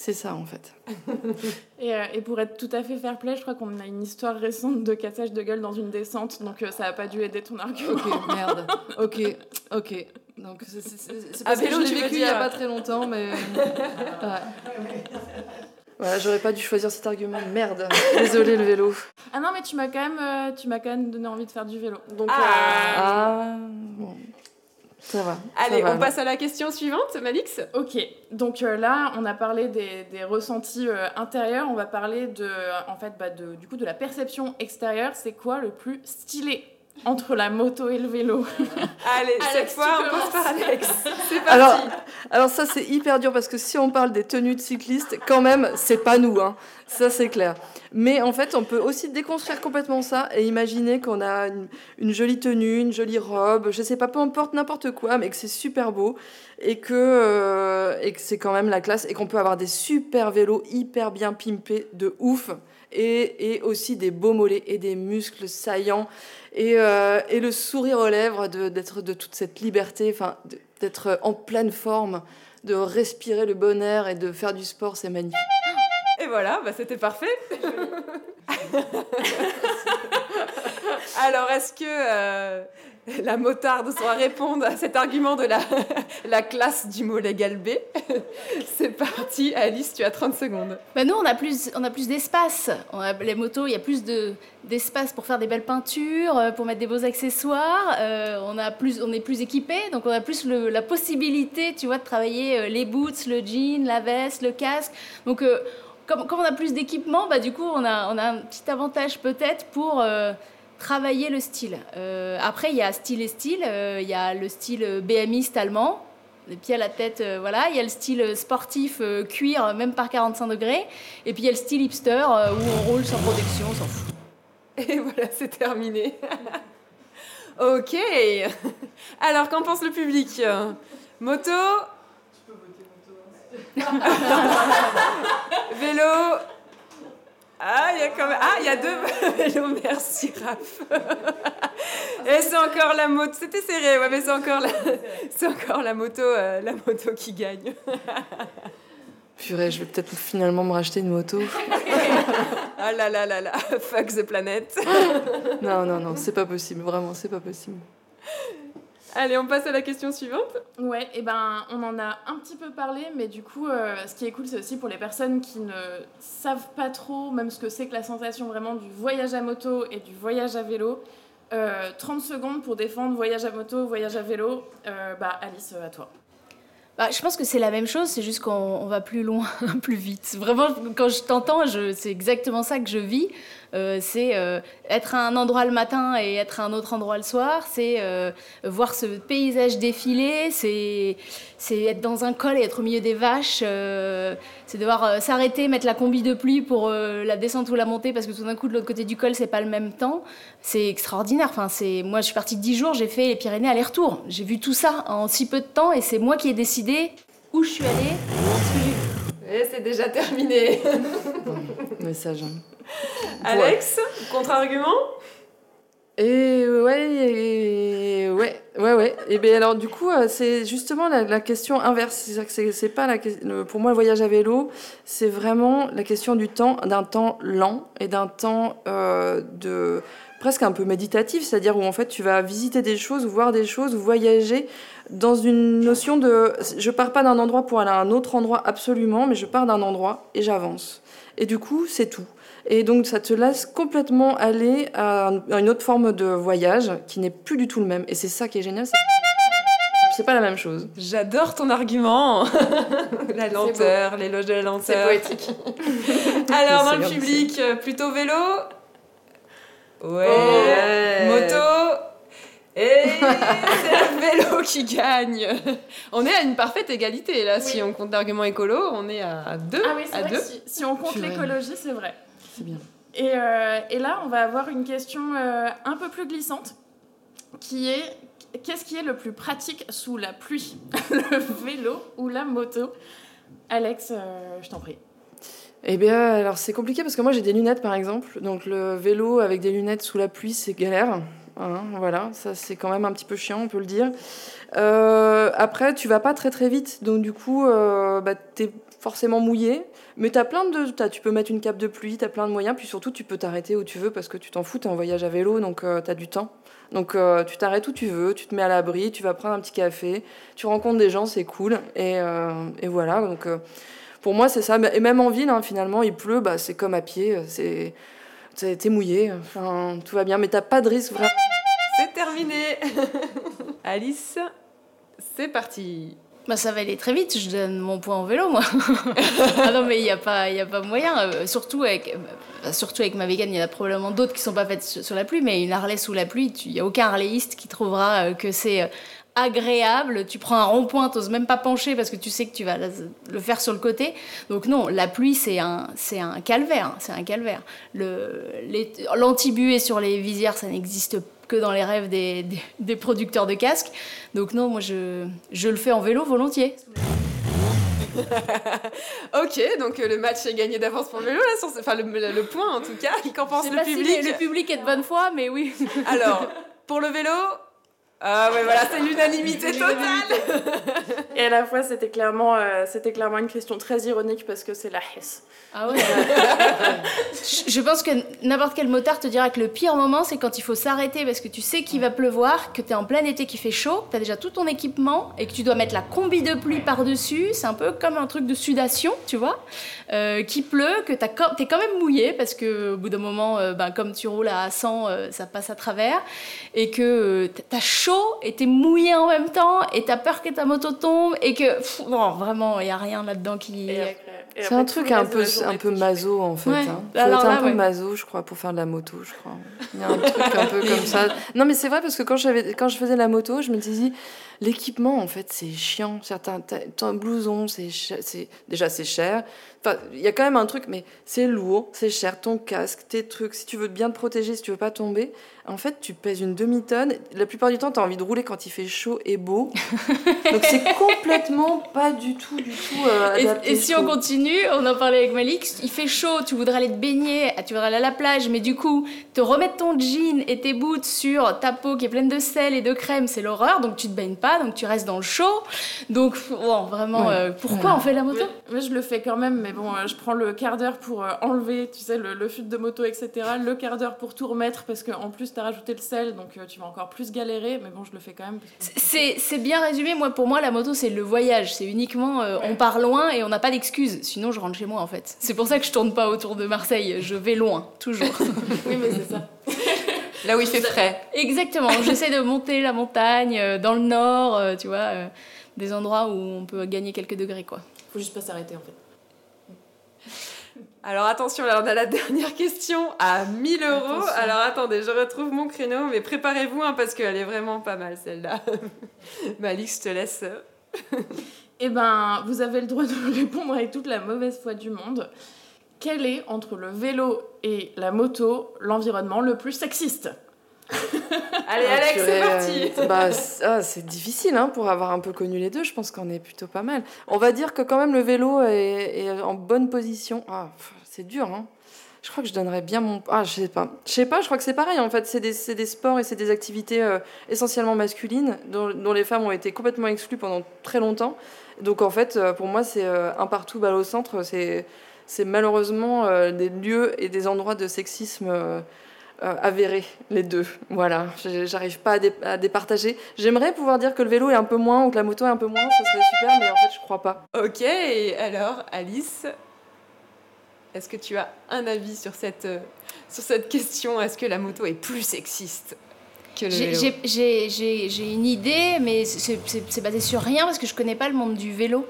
C'est ça en fait. Et, euh, et pour être tout à fait fair play, je crois qu'on a une histoire récente de cassage de gueule dans une descente, donc euh, ça n'a pas dû aider ton argument. Ok, merde. Ok, ok. Donc c'est c'est- c'est- c'est À parce que vélo, je l'ai vécu il y a pas très longtemps, mais. Ouais. Voilà, j'aurais pas dû choisir cet argument. Merde. Désolé le vélo. Ah non, mais tu m'as quand même, euh, tu m'as quand même donné envie de faire du vélo. Donc, Ah. euh, Ah. Bon. Ça va. ça Allez, va, on alors. passe à la question suivante, Malix. Ok, donc euh, là, on a parlé des, des ressentis euh, intérieurs, on va parler de, en fait, bah, de, du coup, de la perception extérieure. C'est quoi le plus stylé entre la moto et le vélo? Allez, cette Alex, fois, on commences. passe par Alex. C'est parti. Alors, alors ça c'est hyper dur parce que si on parle des tenues de cyclistes, quand même, c'est pas nous, hein. Ça c'est clair. Mais en fait, on peut aussi déconstruire complètement ça et imaginer qu'on a une, jolie tenue, une jolie robe, je sais pas, peu importe n'importe quoi, mais que c'est super beau et que, euh, et que c'est quand même la classe et qu'on peut avoir des super vélos hyper bien pimpés de ouf et, et aussi des beaux mollets et des muscles saillants et, euh, et le sourire aux lèvres de- d'être de toute cette liberté, enfin de- d'être en pleine forme, de respirer le bon air et de faire du sport, c'est magnifique. Voilà, bah, c'était parfait. Alors, est-ce que euh, la motarde saura répondre à cet argument de la, la classe du mot légal B? C'est parti, Alice, tu as 30 secondes. Bah nous, on a plus, plus d'espace. Les motos, il y a plus de d'espace pour faire des belles peintures, euh, pour mettre des beaux accessoires. Euh, on a plus, on est plus équipé, donc on a plus la possibilité, tu vois, de travailler les boots, le jean, la veste, le casque. Donc comme, comme on a plus d'équipement, bah du coup, on a, un petit avantage peut-être pour euh, travailler le style. Euh, après, il y a style et style. Euh, Il y a le style BMiste allemand les pieds à la tête, voilà. Il y a le style sportif cuir, même par 45 degrés. Et puis il y a le style hipster où on roule sans protection, on s'en fout. Et voilà, c'est terminé. ok. Alors, qu'en pense le public? Moto Vélo Ah, il y a quand même... Ah, il y a deux vélos, merci Raph. Et c'est encore la moto... C'était serré, ouais, mais c'est encore la... C'est encore la moto, euh, la moto qui gagne. Purée, je vais peut-être finalement me racheter une moto. Ah là là là là, fuck the planet. Non, non, non, c'est pas possible, vraiment, c'est pas possible. Allez, on passe à la question suivante. Ouais, et ben on en a un petit peu parlé, mais du coup, euh, ce qui est cool, c'est aussi pour les personnes qui ne savent pas trop, même ce que c'est que la sensation vraiment du voyage à moto et du voyage à vélo. Euh, 30 secondes pour défendre voyage à moto, voyage à vélo. Euh, bah Alice, à toi. Bah, je pense que c'est la même chose, c'est juste qu'on on va plus loin, plus vite. Vraiment, quand je t'entends, je- c'est exactement ça que je vis. Euh, c'est euh, être à un endroit le matin et être à un autre endroit le soir. C'est euh, voir ce paysage défiler. C'est être dans un col et être au milieu des vaches. c'est devoir s'arrêter, mettre la combi de pluie pour la descente ou la montée parce que tout d'un coup, de l'autre côté du col, c'est pas le même temps. C'est extraordinaire. Enfin, moi, je suis partie de 10 jours, j'ai fait les Pyrénées aller-retour. J'ai vu tout ça en si peu de temps et c'est moi qui ai décidé où je suis allée, c'est déjà terminé. Message. Alex, contre-argument? Et ouais, et ouais, Ouais, ouais. Et bien alors, du coup, euh, c'est justement la, la question inverse. C'est-à-dire que c'est- pas la, pour moi le voyage à vélo, c'est vraiment la question du temps, d'un temps lent et d'un temps euh, de presque un peu méditatif, c'est-à-dire où en fait tu vas visiter des choses, voir des choses, voyager dans une notion de, je pars pas d'un endroit pour aller à un autre endroit absolument, mais je pars d'un endroit et j'avance. Et du coup, c'est tout. Et donc, ça te laisse complètement aller à un- à une autre forme de voyage qui n'est plus du tout le même. Et c'est ça qui est génial. c'est- C'est pas la même chose. J'adore ton argument. la lenteur, l'éloge de la lenteur. C'est poétique. Alors, dans le public, euh, plutôt vélo Ouais. Ouais. Moto Et c'est le vélo qui gagne. On est à une parfaite égalité, là. Si on compte l'argument écolo, on est à deux. Ah oui, c'est à vrai deux. que si, si on compte l'écologie, c'est vrai. C'est bien. Et, euh, et là, on va avoir une question euh, un peu plus glissante, qui est qu'est-ce qui est le plus pratique sous la pluie? Le vélo ou la moto? Alex, euh, je t'en prie. Eh bien, alors c'est compliqué parce que moi j'ai des lunettes par exemple. Donc le vélo avec des lunettes sous la pluie, c'est galère. Hein, voilà, ça c'est quand même un petit peu chiant, on peut le dire. Euh, après, tu vas pas très très vite, donc du coup, euh, bah, t'es forcément mouillé. Mais t'as plein de, t'as- tu peux mettre une cape de pluie, t'as plein de moyens. Puis surtout, tu peux t'arrêter où tu veux parce que tu t'en fous. T'es en voyage à vélo, donc euh, t'as du temps. Donc euh, tu t'arrêtes où tu veux, tu te mets à l'abri, tu vas prendre un petit café, tu rencontres des gens, c'est cool. Et, euh, et voilà, donc. pour moi, c'est ça. Et même en ville, hein, finalement, il pleut, bah, c'est comme à pied. C'est, t'es mouillé. Enfin, tout va bien, mais t'as pas de risque vraiment. C'est terminé. Alice, c'est parti. Bah, ça va aller très vite, je donne mon point en vélo, moi. ah non, mais il n'y a, pas- y a pas moyen. euh, surtout, avec, bah, surtout avec ma vegan, il y en a probablement d'autres qui sont pas faites sur, sur la pluie, mais une Harley sous la pluie, il n'y a aucun Harleyiste qui trouvera euh, que c'est euh, agréable. Tu prends un rond-point, t'oses même pas pencher parce que tu sais que tu vas le faire sur le côté. Donc non, la pluie, c'est un, c'est un calvaire. C'est un calvaire. Le, L'antibuée sur les visières, ça n'existe que dans les rêves des, des- des producteurs de casques. Donc non, moi, je, je le fais en vélo volontiers. Ok, donc euh, le match est gagné d'avance pour le vélo, là, sur ce- enfin le, le- le point en tout cas. Qu'en pense le si public le public est de bonne foi, mais oui. Alors, pour le vélo, ah ouais, voilà, c'est l'unanimité totale. Et à la fois, c'était clairement, euh, c'était clairement une question très ironique parce que c'est la Hesse. Ah ouais je, je pense que n'importe quel motard te dira que le pire moment, c'est quand il faut s'arrêter parce que tu sais qu'il va pleuvoir, que t'es en plein été qui fait chaud, que t'as déjà tout ton équipement et que tu dois mettre la combi de pluie par-dessus. C'est un peu comme un truc de sudation, tu vois, euh, qui pleut, que t'es quand même mouillé parce que au bout d'un moment, euh, ben, comme tu roules à 100, euh, ça passe à travers et que euh, t'as- t'as chaud et t'es mouillé en même temps et t'as peur que ta moto tombe et que pff, bon, vraiment, il y a rien là-dedans qui. C'est un truc un peu, un peu maso en fait. Ouais. Hein. Alors être un peu ouais. maso, je crois, pour faire de la moto, je crois. Il y a un truc un peu comme ça. Non, mais c'est vrai parce que quand, j'avais, quand je faisais la moto, je me disais, l'équipement en fait, c'est chiant. Certains, ton blouson, c'est, c'est déjà c'est cher. Enfin, il y a quand même un truc, mais c'est lourd, c'est cher. Ton casque, tes trucs, si tu veux bien te protéger, si tu veux pas tomber, en fait, tu pèses une demi-tonne. La plupart du temps, tu as envie de rouler quand il fait chaud et beau. Donc c'est complètement pas du tout, du tout euh, Et, adapté, et si on continue, on en parlait avec Malik, il fait chaud, tu voudrais aller te baigner, tu voudrais aller à la plage, mais du coup, te remettre ton jean et tes boots sur ta peau qui est pleine de sel et de crème, c'est l'horreur, donc tu te baignes pas, donc tu restes dans le chaud. Donc, bon, vraiment, Ouais. euh, pourquoi on fait la moto? Oui, je le fais quand même, mais bon, euh, je prends le quart d'heure pour euh, enlever, tu sais, le, le fut de moto, etc. Le quart d'heure pour tout remettre, parce qu'en plus, t'as rajouté le sel, donc euh, tu vas encore plus galérer, mais bon, je le fais quand même. C'est c'est bien résumé, moi pour moi la moto c'est le voyage, c'est uniquement euh, on part loin et on n'a pas d'excuses, sinon je rentre chez moi en fait. C'est pour ça que je tourne pas autour de Marseille, je vais loin, toujours. Oui, mais c'est ça. Là où il fait frais. Exactement, j'essaie de monter la montagne euh, dans le nord, euh, tu vois, euh, des endroits où on peut gagner quelques degrés quoi. Faut juste pas s'arrêter, en fait. Alors attention, là on a la dernière question à 1000 euros. Attention. Alors attendez, je retrouve mon créneau, mais préparez-vous hein, parce qu'elle est vraiment pas mal celle-là. Malix, je te laisse. Eh ben, vous avez le droit de répondre avec toute la mauvaise foi du monde. Quel est, entre le vélo et la moto, l'environnement le plus sexiste? Allez Ah, Alex, c'est parti euh, bah, c'est ah, c'est difficile hein, pour avoir un peu connu les deux. Je pense qu'on est plutôt pas mal. On va dire que quand même le vélo est, est en bonne position. Ah, pff, c'est dur. Hein. je crois que je donnerais bien mon. Ah, je sais pas. Je sais pas, je crois que c'est pareil. En fait, c'est des, sports et c'est des activités euh, essentiellement masculines dont, les femmes ont été complètement exclues pendant très longtemps. Donc, en fait, euh, pour moi, c'est euh, un partout, balle au centre. C'est, malheureusement des lieux et des endroits de sexisme avérés, les deux. Voilà, j'arrive pas à, à, départager. J'aimerais pouvoir dire que le vélo est un peu moins ou que la moto est un peu moins, ce serait super, mais en fait, je crois pas. Ok, alors, Alice? Est-ce que tu as un avis sur cette, euh, sur cette question? Est-ce que la moto est plus sexiste que le vélo? J'ai une idée, mais c'est basé sur rien parce que je connais pas le monde du vélo.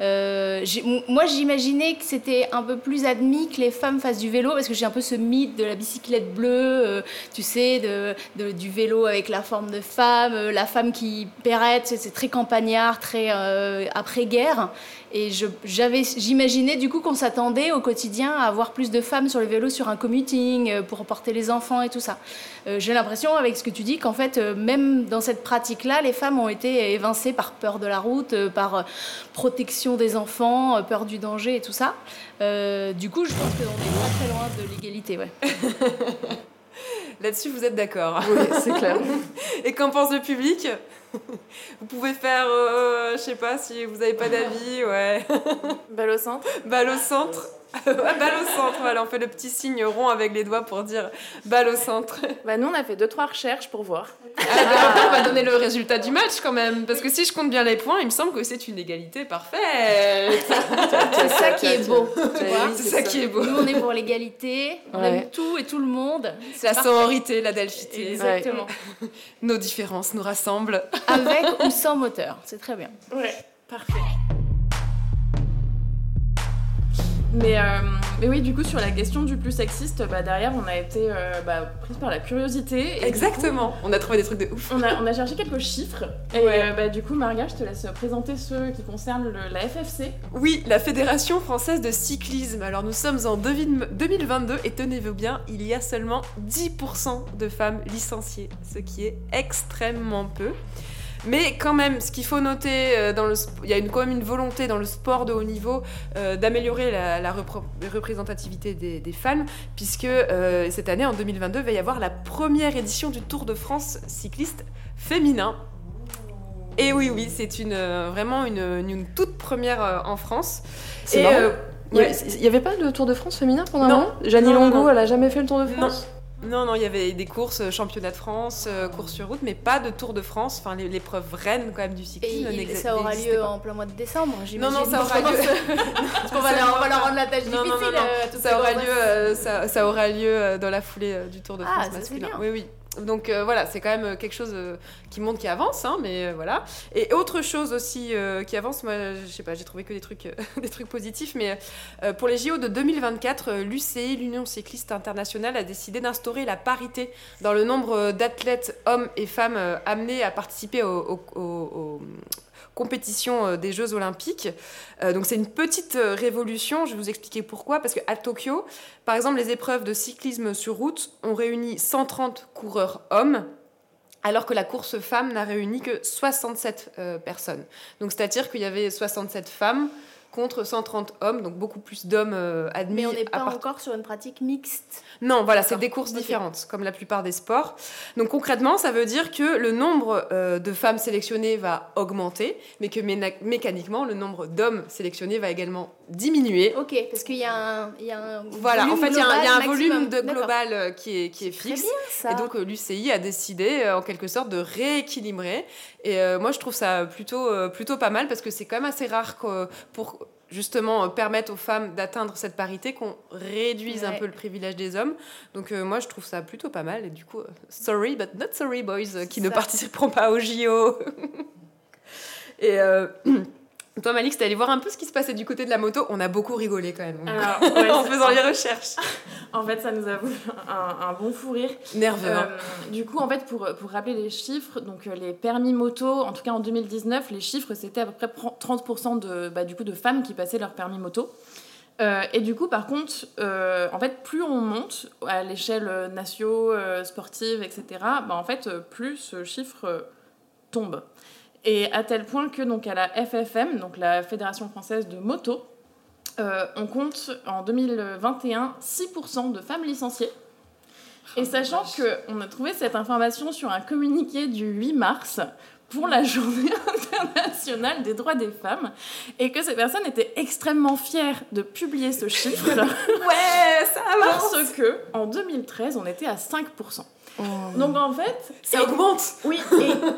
Euh, moi, j'imaginais que c'était un peu plus admis que les femmes fassent du vélo, parce que j'ai un peu ce mythe de la bicyclette bleue, euh, tu sais, de, du vélo avec la forme de femme, euh, la femme qui pérette, c'est très campagnard, très après-guerre. Et j'imaginais du coup qu'on s'attendait au quotidien à avoir plus de femmes sur le vélo sur un commuting pour porter les enfants et tout ça. j'ai l'impression, avec ce que tu dis, qu'en fait, même dans cette pratique-là, les femmes ont été évincées par peur de la route, par protection des enfants, euh, peur du danger et tout ça. Euh, du coup, je pense qu'on est pas très loin de l'égalité. Ouais. Là-dessus, vous êtes d'accord Oui, c'est clair. et qu'en pense le public? Vous pouvez faire, euh, je sais pas si vous n'avez pas d'avis, ouais. Balle au centre Balle au centre balle au centre, voilà, on fait le petit signe rond avec les doigts pour dire balle au centre. Bah nous on a fait deux trois recherches pour voir. Ah, on va donner le résultat du match quand même, parce que si je compte bien les points, il me semble que c'est une égalité parfaite. c'est ça qui est beau. c'est ça qui est beau. Nous on est pour l'égalité, on aime tout et tout le monde. La sororité, la delphité. Exactement. Nos différences nous rassemblent. Avec ou sans moteur, c'est très bien. Ouais, parfait. Mais, euh, mais oui, du coup, sur la question du plus sexiste, bah, derrière, on a été euh, bah, prise par la curiosité. Exactement, on a trouvé des trucs de ouf. On a, on a cherché quelques chiffres. Et euh, bah, du coup, Marga, je te laisse présenter ceux qui concernent la FFC. Oui, la Fédération française de cyclisme. Alors, nous sommes en 2022 et tenez-vous bien, il y a seulement 10% de femmes licenciées, ce qui est extrêmement peu. Mais quand même, ce qu'il faut noter, euh, dans le, il y a une, quand même une volonté dans le sport de haut niveau euh, d'améliorer la, représentativité des, des femmes, puisque euh, cette année, en 2022, il va y avoir la première édition du Tour de France cycliste féminin. Et oui, oui, c'est une, vraiment une, une, toute première en France. Et, il n'y avait pas de Tour de France féminin pendant un moment? Jeannie Longo, elle a jamais fait le Tour de France? non, non, il y avait des courses, euh, championnat de France, euh, courses sur route, mais pas de Tour de France. Enfin, l'épreuve reine quand même du cyclisme. Et ça aura lieu en plein mois de décembre, j'imagine. Non, non, ça aura lieu. Parce qu'on va, leur rendre la tâche difficile. Non, non, non. ça, aura lieu, ça, ça, aura lieu dans la foulée du Tour de ah, France masculin. Oui, oui. Donc euh, voilà, c'est quand même quelque chose euh, qui montre, qui avance, hein, mais euh, voilà. Et autre chose aussi qui avance, moi, je sais pas, j'ai trouvé que des trucs, des trucs positifs, mais pour les JO de 2024, l'UCI, l'Union cycliste internationale, a décidé d'instaurer la parité dans le nombre d'athlètes hommes et femmes amenés à participer au, au compétition euh, des Jeux Olympiques. Euh, donc c'est une petite euh, révolution, je vais vous expliquer pourquoi. Parce qu'à Tokyo, par exemple, les épreuves de cyclisme sur route ont réuni 130 coureurs hommes alors que la course femme n'a réuni que 67 personnes. Donc c'est-à-dire qu'il y avait 67 femmes contre 130 hommes, donc beaucoup plus d'hommes euh, admis. Mais on n'est pas encore sur une pratique mixte. Non, voilà, c'est des courses différentes, comme la plupart des sports. Donc concrètement, ça veut dire que le nombre euh, de femmes sélectionnées va augmenter, mais que mécaniquement, le nombre d'hommes sélectionnés va également diminuer. Ok, parce qu'il y, a un, voilà, en fait, il y, a un volume de global euh, qui est, qui est fixe. Bien, ça. Et donc l'UCI a décidé, en quelque sorte, de rééquilibrer. Et moi, je trouve ça plutôt, plutôt pas mal, parce que c'est quand même assez rare pour justement euh, permettre aux femmes d'atteindre cette parité, qu'on réduise un peu le privilège des hommes. Donc euh, moi je trouve ça plutôt pas mal et du coup, euh, sorry but not sorry boys qui ne participeront pas au JO. et Toi, Malix, t'es allé voir un peu ce qui se passait du côté de la moto. On a beaucoup rigolé quand même en faisant les recherches. en fait, ça nous a voulu un, bon fou rire. Nerveux. Hein. Euh, du coup, en fait, pour, pour rappeler les chiffres, donc euh, les permis moto, en tout cas en 2019, les chiffres, c'était à peu près 30% de, bah, du coup, de femmes qui passaient leur permis moto. Euh, et du coup, par contre, en fait, plus on monte à l'échelle nationale, sportive, etc., bah, en fait, plus ce chiffre tombe. Et à tel point que donc à la FFM, donc la Fédération française de moto, on compte en 2021 6% de femmes licenciées. Et sachant qu'on a trouvé cette information sur un communiqué du 8 mars pour la journée internationale des droits des femmes et que ces personnes étaient extrêmement fières de publier ce chiffre. ouais, ça avance Parce que en 2013, on était à 5%. Donc en fait, ça augmente. Oui,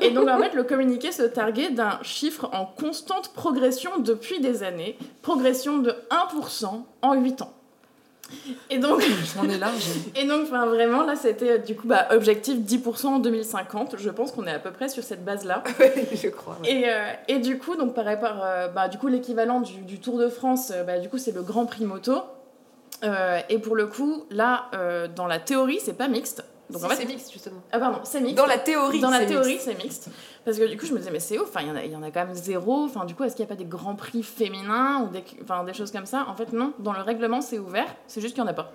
et, et, donc en fait, le communiqué se targuait d'un chiffre en constante progression depuis des années, progression de 1% en 8 ans. Et donc, j'en ai large. Et donc, enfin, vraiment, là, c'était du coup bah, objectif 10% en 2050. Je pense qu'on est à peu près sur cette base-là. oui, je crois. Et, euh, et, du coup, donc par rapport, euh, bah, du coup, l'équivalent du, du, Tour de France, euh, bah, du coup, c'est le Grand Prix moto. et pour le coup, là, dans la théorie, c'est pas mixte. Donc en fait, c'est mixte justement. Ah pardon, c'est mixte. Dans la théorie, dans la théorie, c'est mixte. Parce que du coup, je me disais mais c'est ouf. Enfin, il y en a, il y en a quand même zéro. Enfin, du coup, est-ce qu'il n'y a pas des grands prix féminins ou des, enfin, des choses comme ça? En fait, non. Dans le règlement, c'est ouvert. C'est juste qu'il n'y en a pas.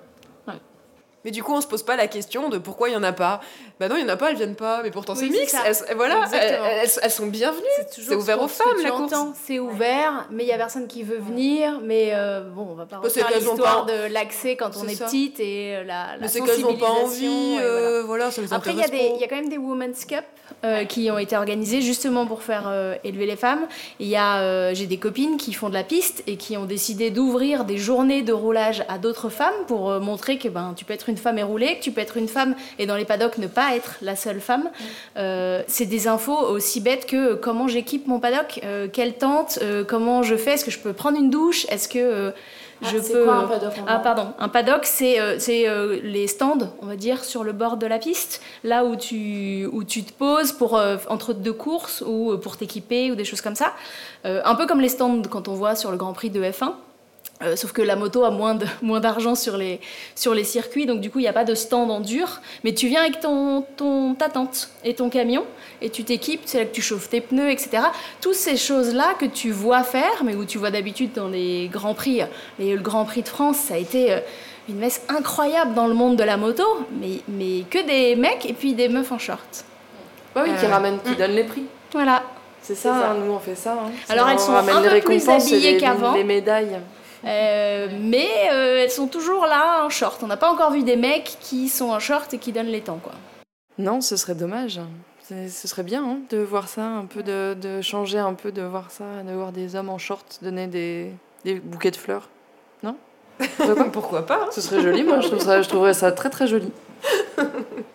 Mais du coup, on se pose pas la question de pourquoi il y en a pas. Bah non, il y en a pas, elles viennent pas. Mais pourtant, c'est mix. Elles, voilà, elles, elles, sont bienvenues. C'est ouvert aux femmes, la course. C'est ouvert, mais il y a personne qui veut venir. Mais euh, bon, on va pas refaire l'histoire de l'accès quand on est, petite et euh, la, la mais c'est qu'elles n'ont pas envie. Euh, voilà. ça les Après, il y, y, a quand même des Women's Cup euh, qui ont été organisées justement pour faire élever les femmes. Il y a, j'ai des copines qui font de la piste et qui ont décidé d'ouvrir des journées de roulage à d'autres femmes pour montrer que ben, tu peux être une femme et rouler, que tu peux être une femme et dans les paddocks ne pas être la seule femme. Euh, c'est des infos aussi bêtes que comment j'équipe mon paddock, euh, quelle tente, euh, comment je fais, est-ce que je peux prendre une douche, est-ce que ah, je peux. Quoi, un paddock Ah pardon, un paddock c'est c'est les stands, on va dire, sur le bord de la piste, là où tu où tu te poses pour entre deux courses ou pour t'équiper ou des choses comme ça. un peu comme les stands quand on voit sur le Grand Prix de F1. Euh, sauf que la moto a moins, de, moins d'argent sur les, sur les circuits, donc du coup, il n'y a pas de stand en dur. Mais tu viens avec ton, ton, ta tente et ton camion, et tu t'équipes, c'est là que tu chauffes tes pneus, etc. Toutes ces choses-là que tu vois faire, mais où tu vois d'habitude dans les Grands Prix. Et le Grand Prix de France, ça a été euh, une messe incroyable dans le monde de la moto, mais, mais que des mecs et puis des meufs en short. oui, qui euh, ramènent, qui donnent les prix. Voilà. C'est ça, hein, nous on fait ça. Hein. Alors elles sont un peu plus habillées qu'avant. Les médailles. Euh, mais euh, elles sont toujours là en short. On n'a pas encore vu des mecs qui sont en short et qui donnent les temps, quoi. Non, ce serait dommage. Ce serait bien hein, de voir ça, un peu de, de, changer un peu, de voir ça, de voir des hommes en short donner des, des bouquets de fleurs. Non? Pourquoi pas? Ce serait joli, moi je trouverais, je trouverais ça très très joli.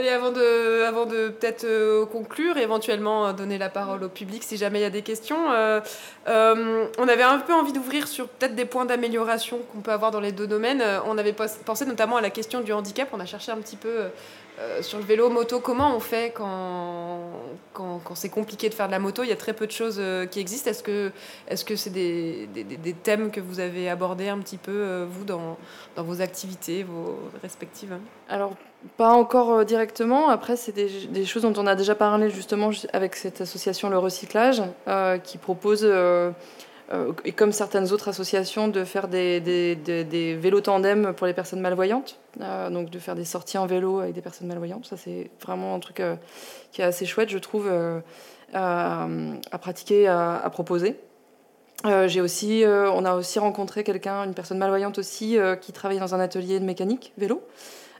Allez, avant de, avant de peut-être euh, conclure éventuellement euh, donner la parole au public si jamais il y a des questions, euh, on avait un peu envie d'ouvrir sur peut-être des points d'amélioration qu'on peut avoir dans les deux domaines. on avait pensé notamment à la question du handicap. On a cherché un petit peu sur le vélo, moto, comment on fait quand, quand, c'est compliqué de faire de la moto Il y a très peu de choses qui existent. Est-ce que est-ce que c'est des, des, des, thèmes que vous avez abordés un petit peu, vous, dans, dans vos activités, vos respectives? Alors, pas encore euh, directement. Après, c'est des, choses dont on a déjà parlé justement avec cette association Le Recyclage, euh, qui propose, euh, et comme certaines autres associations, de faire des, vélos tandem pour les personnes malvoyantes. donc de faire des sorties en vélo avec des personnes malvoyantes. Ça, c'est vraiment un truc qui est assez chouette, je trouve, à, pratiquer, à, proposer. j'ai aussi, on a aussi rencontré quelqu'un, une personne malvoyante aussi, qui travaillait dans un atelier de mécanique vélo.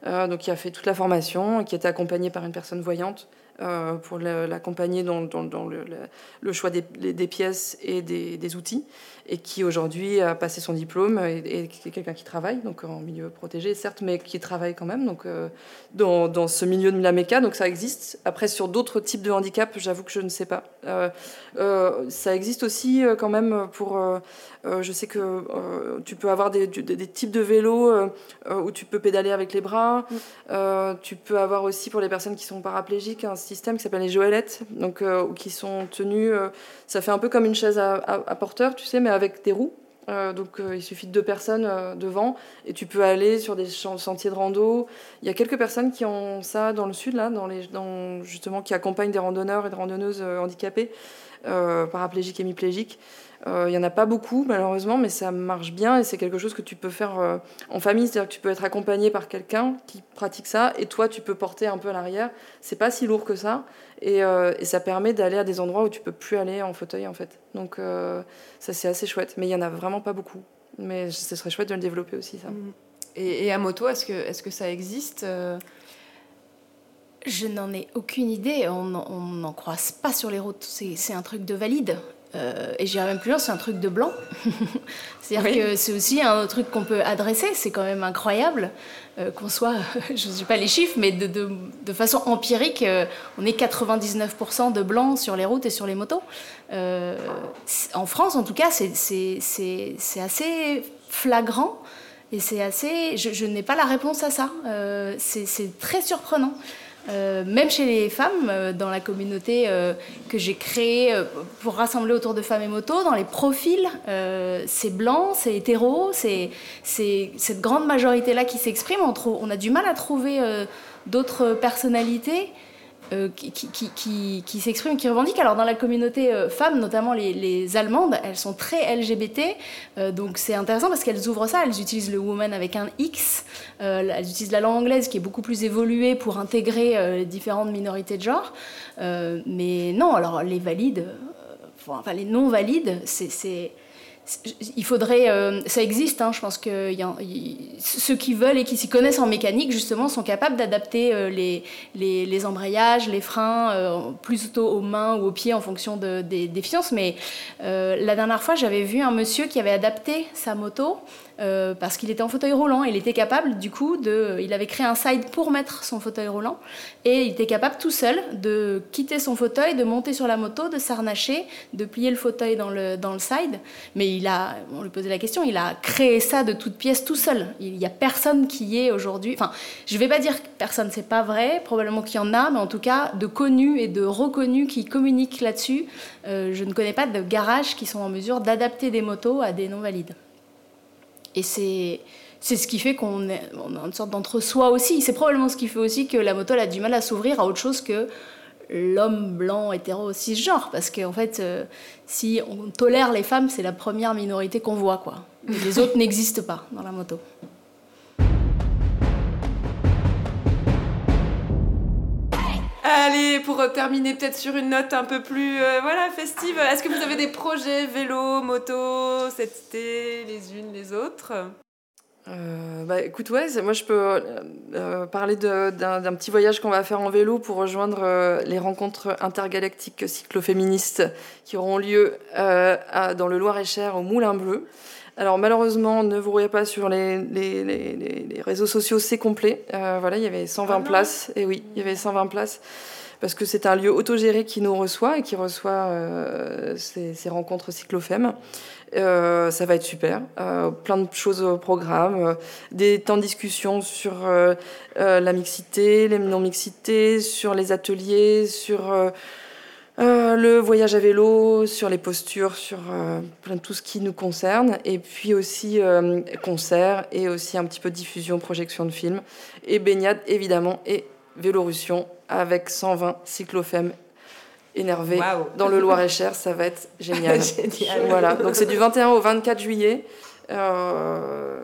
Euh, donc qui a fait toute la formation, qui était accompagné par une personne voyante euh, pour l'accompagner dans, le, choix des, pièces et des, outils, et qui aujourd'hui a passé son diplôme et, qui est quelqu'un qui travaille, donc en milieu protégé certes, mais qui travaille quand même donc, euh, dans, ce milieu de la méca, donc ça existe. Après, sur d'autres types de handicap, j'avoue que je ne sais pas. ça existe aussi quand même pour euh, je sais que euh, tu peux avoir des, des, types de vélos euh, où tu peux pédaler avec les bras. Mm. tu peux avoir aussi pour les personnes qui sont paraplégiques un système qui s'appelle les joëlettes, donc qui sont tenues. ça fait un peu comme une chaise à, à, porteur, tu sais, mais avec des roues. donc il suffit de deux personnes devant et tu peux aller sur des sentiers de rando. Il y a quelques personnes qui ont ça dans le sud, là, dans les, justement, qui accompagnent des randonneurs et des randonneuses handicapées, paraplégiques, hémiplégiques. Il n'y en a pas beaucoup, malheureusement, mais ça marche bien et c'est quelque chose que tu peux faire en famille. C'est-à-dire que tu peux être accompagné par quelqu'un qui pratique ça et toi, tu peux porter un peu à l'arrière. C'est pas si lourd que ça. Et, et ça permet d'aller à des endroits où tu peux plus aller en fauteuil, en fait. Donc, ça, c'est assez chouette. Mais il n'y en a vraiment pas beaucoup. Mais ce serait chouette de le développer aussi, ça. Mmh. Et, à moto, est-ce que, est que ça existe euh? Je n'en ai aucune idée. On n'en croise pas sur les routes. C'est un truc de valide. Euh, et j'irais même plus loin, c'est un truc de blanc. C'est-à-dire que c'est aussi un truc qu'on peut adresser. C'est quand même incroyable euh, qu'on soit, je ne sais pas les chiffres, mais de, de, de façon empirique, on est 99% de blanc sur les routes et sur les motos. en France, en tout cas, c'est assez flagrant. Et c'est assez. Je, n'ai pas la réponse à ça. Euh, c'est très surprenant. Euh, même chez les femmes, euh, dans la communauté que j'ai créée pour rassembler autour de femmes et motos, dans les profils, c'est blanc, c'est hétéro, c'est cette grande majorité-là qui s'exprime. On, a du mal à trouver d'autres personnalités. Euh, qui, qui, qui, qui s'expriment, qui revendiquent. Alors dans la communauté euh, femme, notamment les, Allemandes, elles sont très LGBT, euh, donc c'est intéressant parce qu'elles ouvrent ça, elles utilisent le woman avec un X, elles utilisent la langue anglaise qui est beaucoup plus évoluée pour intégrer différentes minorités de genre. mais non, alors les valides, enfin les non valides, c'est il faudrait, euh, ça existe, hein, je pense que ceux qui veulent et qui s'y connaissent en mécanique, justement, sont capables d'adapter euh, les, les, embrayages, les freins, euh, plutôt aux mains ou aux pieds en fonction de, des défiances. Mais la dernière fois, j'avais vu un monsieur qui avait adapté sa moto euh, parce qu'il était en fauteuil roulant. Il était capable, du coup, de. Il avait créé un side pour mettre son fauteuil roulant. Et il était capable tout seul de quitter son fauteuil, de monter sur la moto, de s'arnacher, de plier le fauteuil dans le, dans le side. Mais il a. On lui posait la question, il a créé ça de toutes pièces tout seul. Il n'y a personne qui y est aujourd'hui. Enfin, je ne vais pas dire que personne, c'est pas vrai. Probablement qu'il y en a, mais en tout cas, de connus et de reconnus qui communiquent là-dessus. Euh, je ne connais pas de garages qui sont en mesure d'adapter des motos à des non-valides. Et c'est c'est ce qui fait qu'on a une sorte d'entre-soi aussi. C'est probablement ce qui fait aussi que la moto elle a du mal à s'ouvrir à autre chose que l'homme blanc hétéro cisgenre. Parce qu'en fait, euh, si on tolère les femmes, c'est la première minorité qu'on voit. quoi. les autres n'existent pas dans la moto. Allez, pour terminer peut-être sur une note un peu plus euh, voilà, festive, est-ce que vous avez des projets vélo, moto, cet été, les unes, les autres? Euh, bah, écoute, ouais, moi je peux euh, parler d'un petit voyage qu'on va faire en vélo pour rejoindre les rencontres intergalactiques cycloféministes qui auront lieu dans le Loir-et-Cher au Moulin Bleu. Alors malheureusement, ne vous voyez pas sur les, les, les, réseaux sociaux, c'est complet. Euh, voilà, il y avait 120 ah places. Et oui, il y avait 120 places. Parce que c'est un lieu autogéré qui nous reçoit et qui reçoit euh, ces, rencontres cyclofem. Euh, ça va être super. plein de choses au programme. des temps de discussion sur la mixité, les non-mixités, sur les ateliers, sur euh, le voyage à vélo, sur les postures, sur euh, plein tout ce qui nous concerne, et puis aussi euh, concerts et aussi un petit peu diffusion, projection de films, et baignade évidemment, et Vélorussion avec 120 cyclofemmes énervés dans le Loir-et-Cher, ça va être génial. génial. Voilà, donc c'est du 21 au 24 juillet. Euh,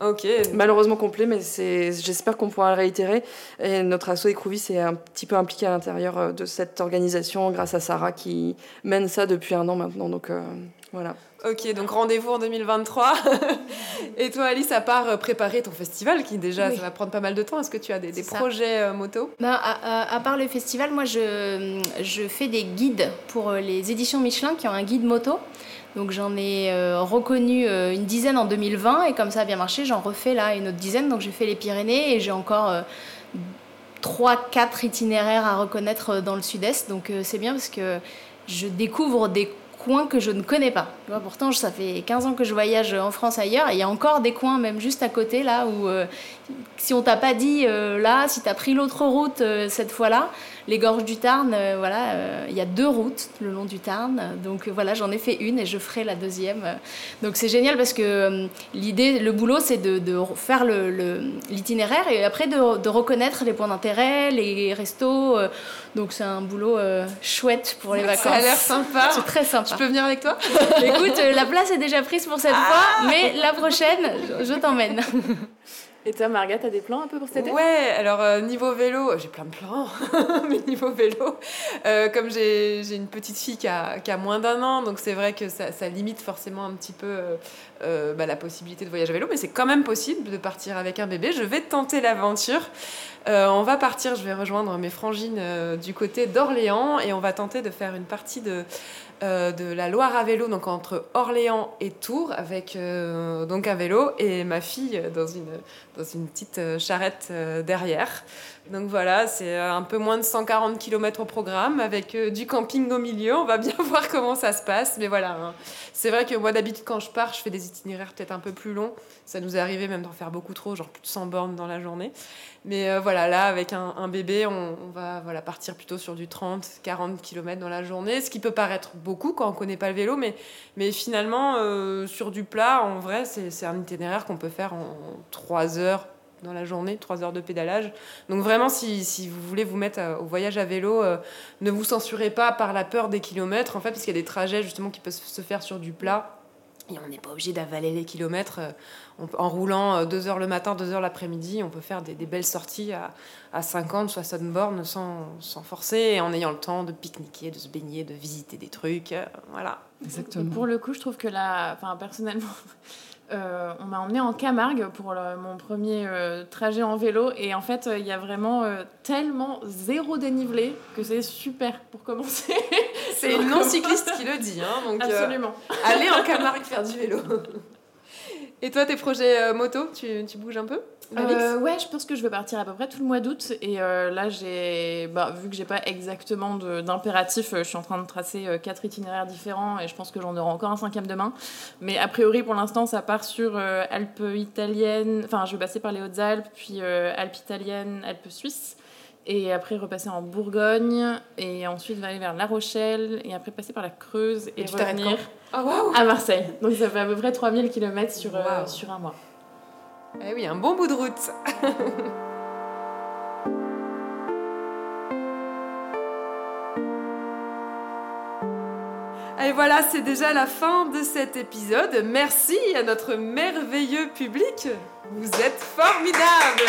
ok. Malheureusement complet, mais j'espère qu'on pourra le réitérer. Et notre asso Écrouvis est un petit peu impliqué à l'intérieur euh, de cette organisation grâce à Sarah qui mène ça depuis un an maintenant. Donc euh, voilà. Ok, donc rendez-vous en 2023. Et toi, Alice, à part préparer ton festival, qui déjà, ça va prendre pas mal de temps, est-ce que tu as des, projets moto? Ben, à, à, part le festival, moi, je, je fais des guides pour les éditions Michelin qui ont un guide moto. Donc j'en ai euh, reconnu euh, une dizaine en 2020 et comme ça a bien marché, j'en refais là une autre dizaine. Donc j'ai fait les Pyrénées et j'ai encore euh, trois, 4 quatre itinéraires à reconnaître dans le sud-est. Donc c'est bien parce que je découvre des coins que je ne connais pas. pourtant, ça fait 15 ans que je voyage en France ailleurs et il y a encore des coins, même juste à côté, là où si on t'a pas dit là, si tu as pris l'autre route cette fois-là, les gorges du Tarn, euh, voilà, euh, il y a deux routes le long du Tarn. Donc euh, voilà, j'en ai fait une et je ferai la deuxième. Donc c'est génial parce que l'idée, le boulot, c'est de, faire l'itinéraire et après de, reconnaître les points d'intérêt, les restos. donc c'est un boulot chouette pour les vacances. Ça a l'air sympa. C'est très sympa. Je peux venir avec toi? Écoute, la place est déjà prise pour cette fois, ah mais la prochaine, je t'emmène. Et toi, Marga, t'as des plans un peu pour cet été? Ouais, alors euh, niveau vélo, j'ai plein de plans, mais niveau vélo, euh, comme j'ai une petite fille qui a, moins d'un an, donc c'est vrai que ça, limite forcément un petit peu euh, bah, la possibilité de voyager à vélo, mais c'est quand même possible de partir avec un bébé. Je vais tenter l'aventure. on va partir, je vais rejoindre mes frangines du côté d'Orléans et on va tenter de faire une partie de euh, de la Loire à vélo, donc entre Orléans et Tours, avec euh, donc un vélo et ma fille dans une, dans une petite euh, charrette derrière. Donc voilà, c'est un peu moins de 140 km au programme, avec du camping au milieu. On va bien voir comment ça se passe. Mais voilà, hein. c'est vrai que moi d'habitude, quand je pars, je fais des itinéraires peut-être un peu plus longs. Ça nous est arrivé même d'en faire beaucoup trop, genre plus de 100 bornes dans la journée. Mais euh, voilà, là, avec un, bébé, on, va voilà, partir plutôt sur du 30, 40 km dans la journée, ce qui peut paraître beaucoup quand on ne connaît pas le vélo, mais, mais finalement, euh, sur du plat, en vrai, c'est un itinéraire qu'on peut faire en 3 heures dans la journée, 3 heures de pédalage. Donc vraiment, si, si vous voulez vous mettre au voyage à vélo, euh, ne vous censurez pas par la peur des kilomètres, en fait, parce qu'il y a des trajets justement qui peuvent se faire sur du plat. Et on n'est pas obligé d'avaler les kilomètres en roulant euh, deux heures le matin, deux heures l'après-midi, on peut faire des, belles sorties à, à 50, 60 bornes sans, sans, forcer et en ayant le temps de pique-niquer, de se baigner, de visiter des trucs. Euh, voilà. Exactement. pour le coup, je trouve que là, enfin, personnellement, euh, on m'a emmené en Camargue pour mon premier trajet en vélo et en fait, il y a vraiment tellement zéro dénivelé que c'est super pour commencer. c'est une non-cycliste qui le dit. Hein, donc, Absolument. allez en Camargue faire du vélo. Et toi, tes projets euh, moto, tu, tu, bouges un peu? Euh, Ouais, je pense que je vais partir à peu près tout le mois d'août. Et euh, là, j'ai, bah, vu que j'ai pas exactement d'impératif, je suis en train de tracer quatre itinéraires différents et je pense que j'en aurai encore un cinquième demain. Mais a priori, pour l'instant, ça part sur Alpes italiennes. Enfin, je vais passer par les Hautes-Alpes, puis Alpes italiennes, Alpes suisses et après repasser en Bourgogne et ensuite va aller vers La Rochelle et après passer par la Creuse et, revenir oh, à Marseille. Donc ça fait à peu près 3000 km sur, euh, sur un mois. Eh oui, un bon bout de route. Et voilà, c'est déjà la fin de cet épisode. Merci à notre merveilleux public. Vous êtes formidables.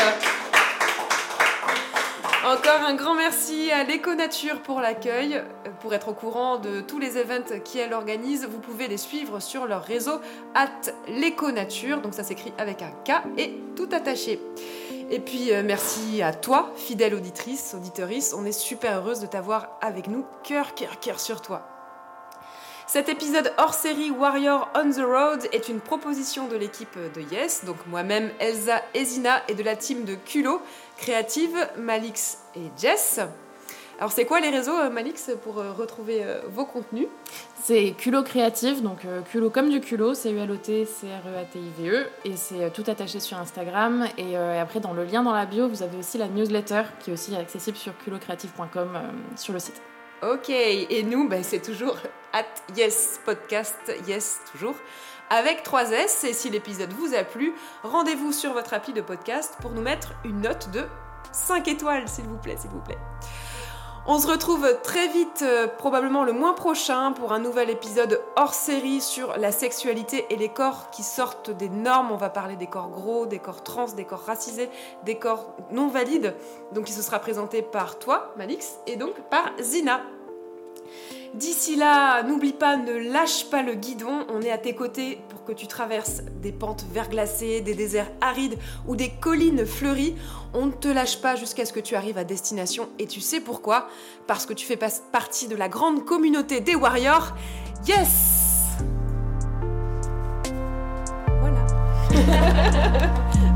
Encore un grand merci à l'Éco-Nature pour l'accueil. Pour être au courant de tous les events qu'elle organise, vous pouvez les suivre sur leur réseau at l'Éco-Nature. Donc ça s'écrit avec un K et tout attaché. Et puis euh, merci à toi, fidèle auditrice, auditorice. On est super heureuse de t'avoir avec nous. Cœur, cœur, cœur sur toi. Cet épisode hors série Warrior on the Road est une proposition de l'équipe de Yes, donc moi-même, Elsa Ezina et de la team de Culot, créative Malix et Jess. Alors c'est quoi les réseaux euh, Malix pour euh, retrouver euh, vos contenus? C'est Culot Créative, donc Culot comme du culot, C-U-L-O-T, C-R-E-A-T-I-V-E, e, et c'est tout attaché sur Instagram. Et après dans le lien dans la bio, vous avez aussi la newsletter qui est aussi accessible sur culotcreative.com sur le site. Ok, et nous, ben, c'est toujours at Yes Podcast, Yes toujours, avec 3 S. Et si l'épisode vous a plu, rendez-vous sur votre appli de podcast pour nous mettre une note de 5 étoiles, s'il vous plaît, s'il vous plaît. On se retrouve très vite, euh, probablement le mois prochain, pour un nouvel épisode hors série sur la sexualité et les corps qui sortent des normes. On va parler des corps gros, des corps trans, des corps racisés, des corps non valides. Donc il se sera présenté par toi, Malix, et donc par Zina. D'ici là, n'oublie pas, ne lâche pas le guidon, on est à tes côtés pour que tu traverses des pentes verglacées, des déserts arides ou des collines fleuries. On ne te lâche pas jusqu'à ce que tu arrives à destination. Et tu sais pourquoi? Parce que tu fais partie de la grande communauté des warriors. Yes! Voilà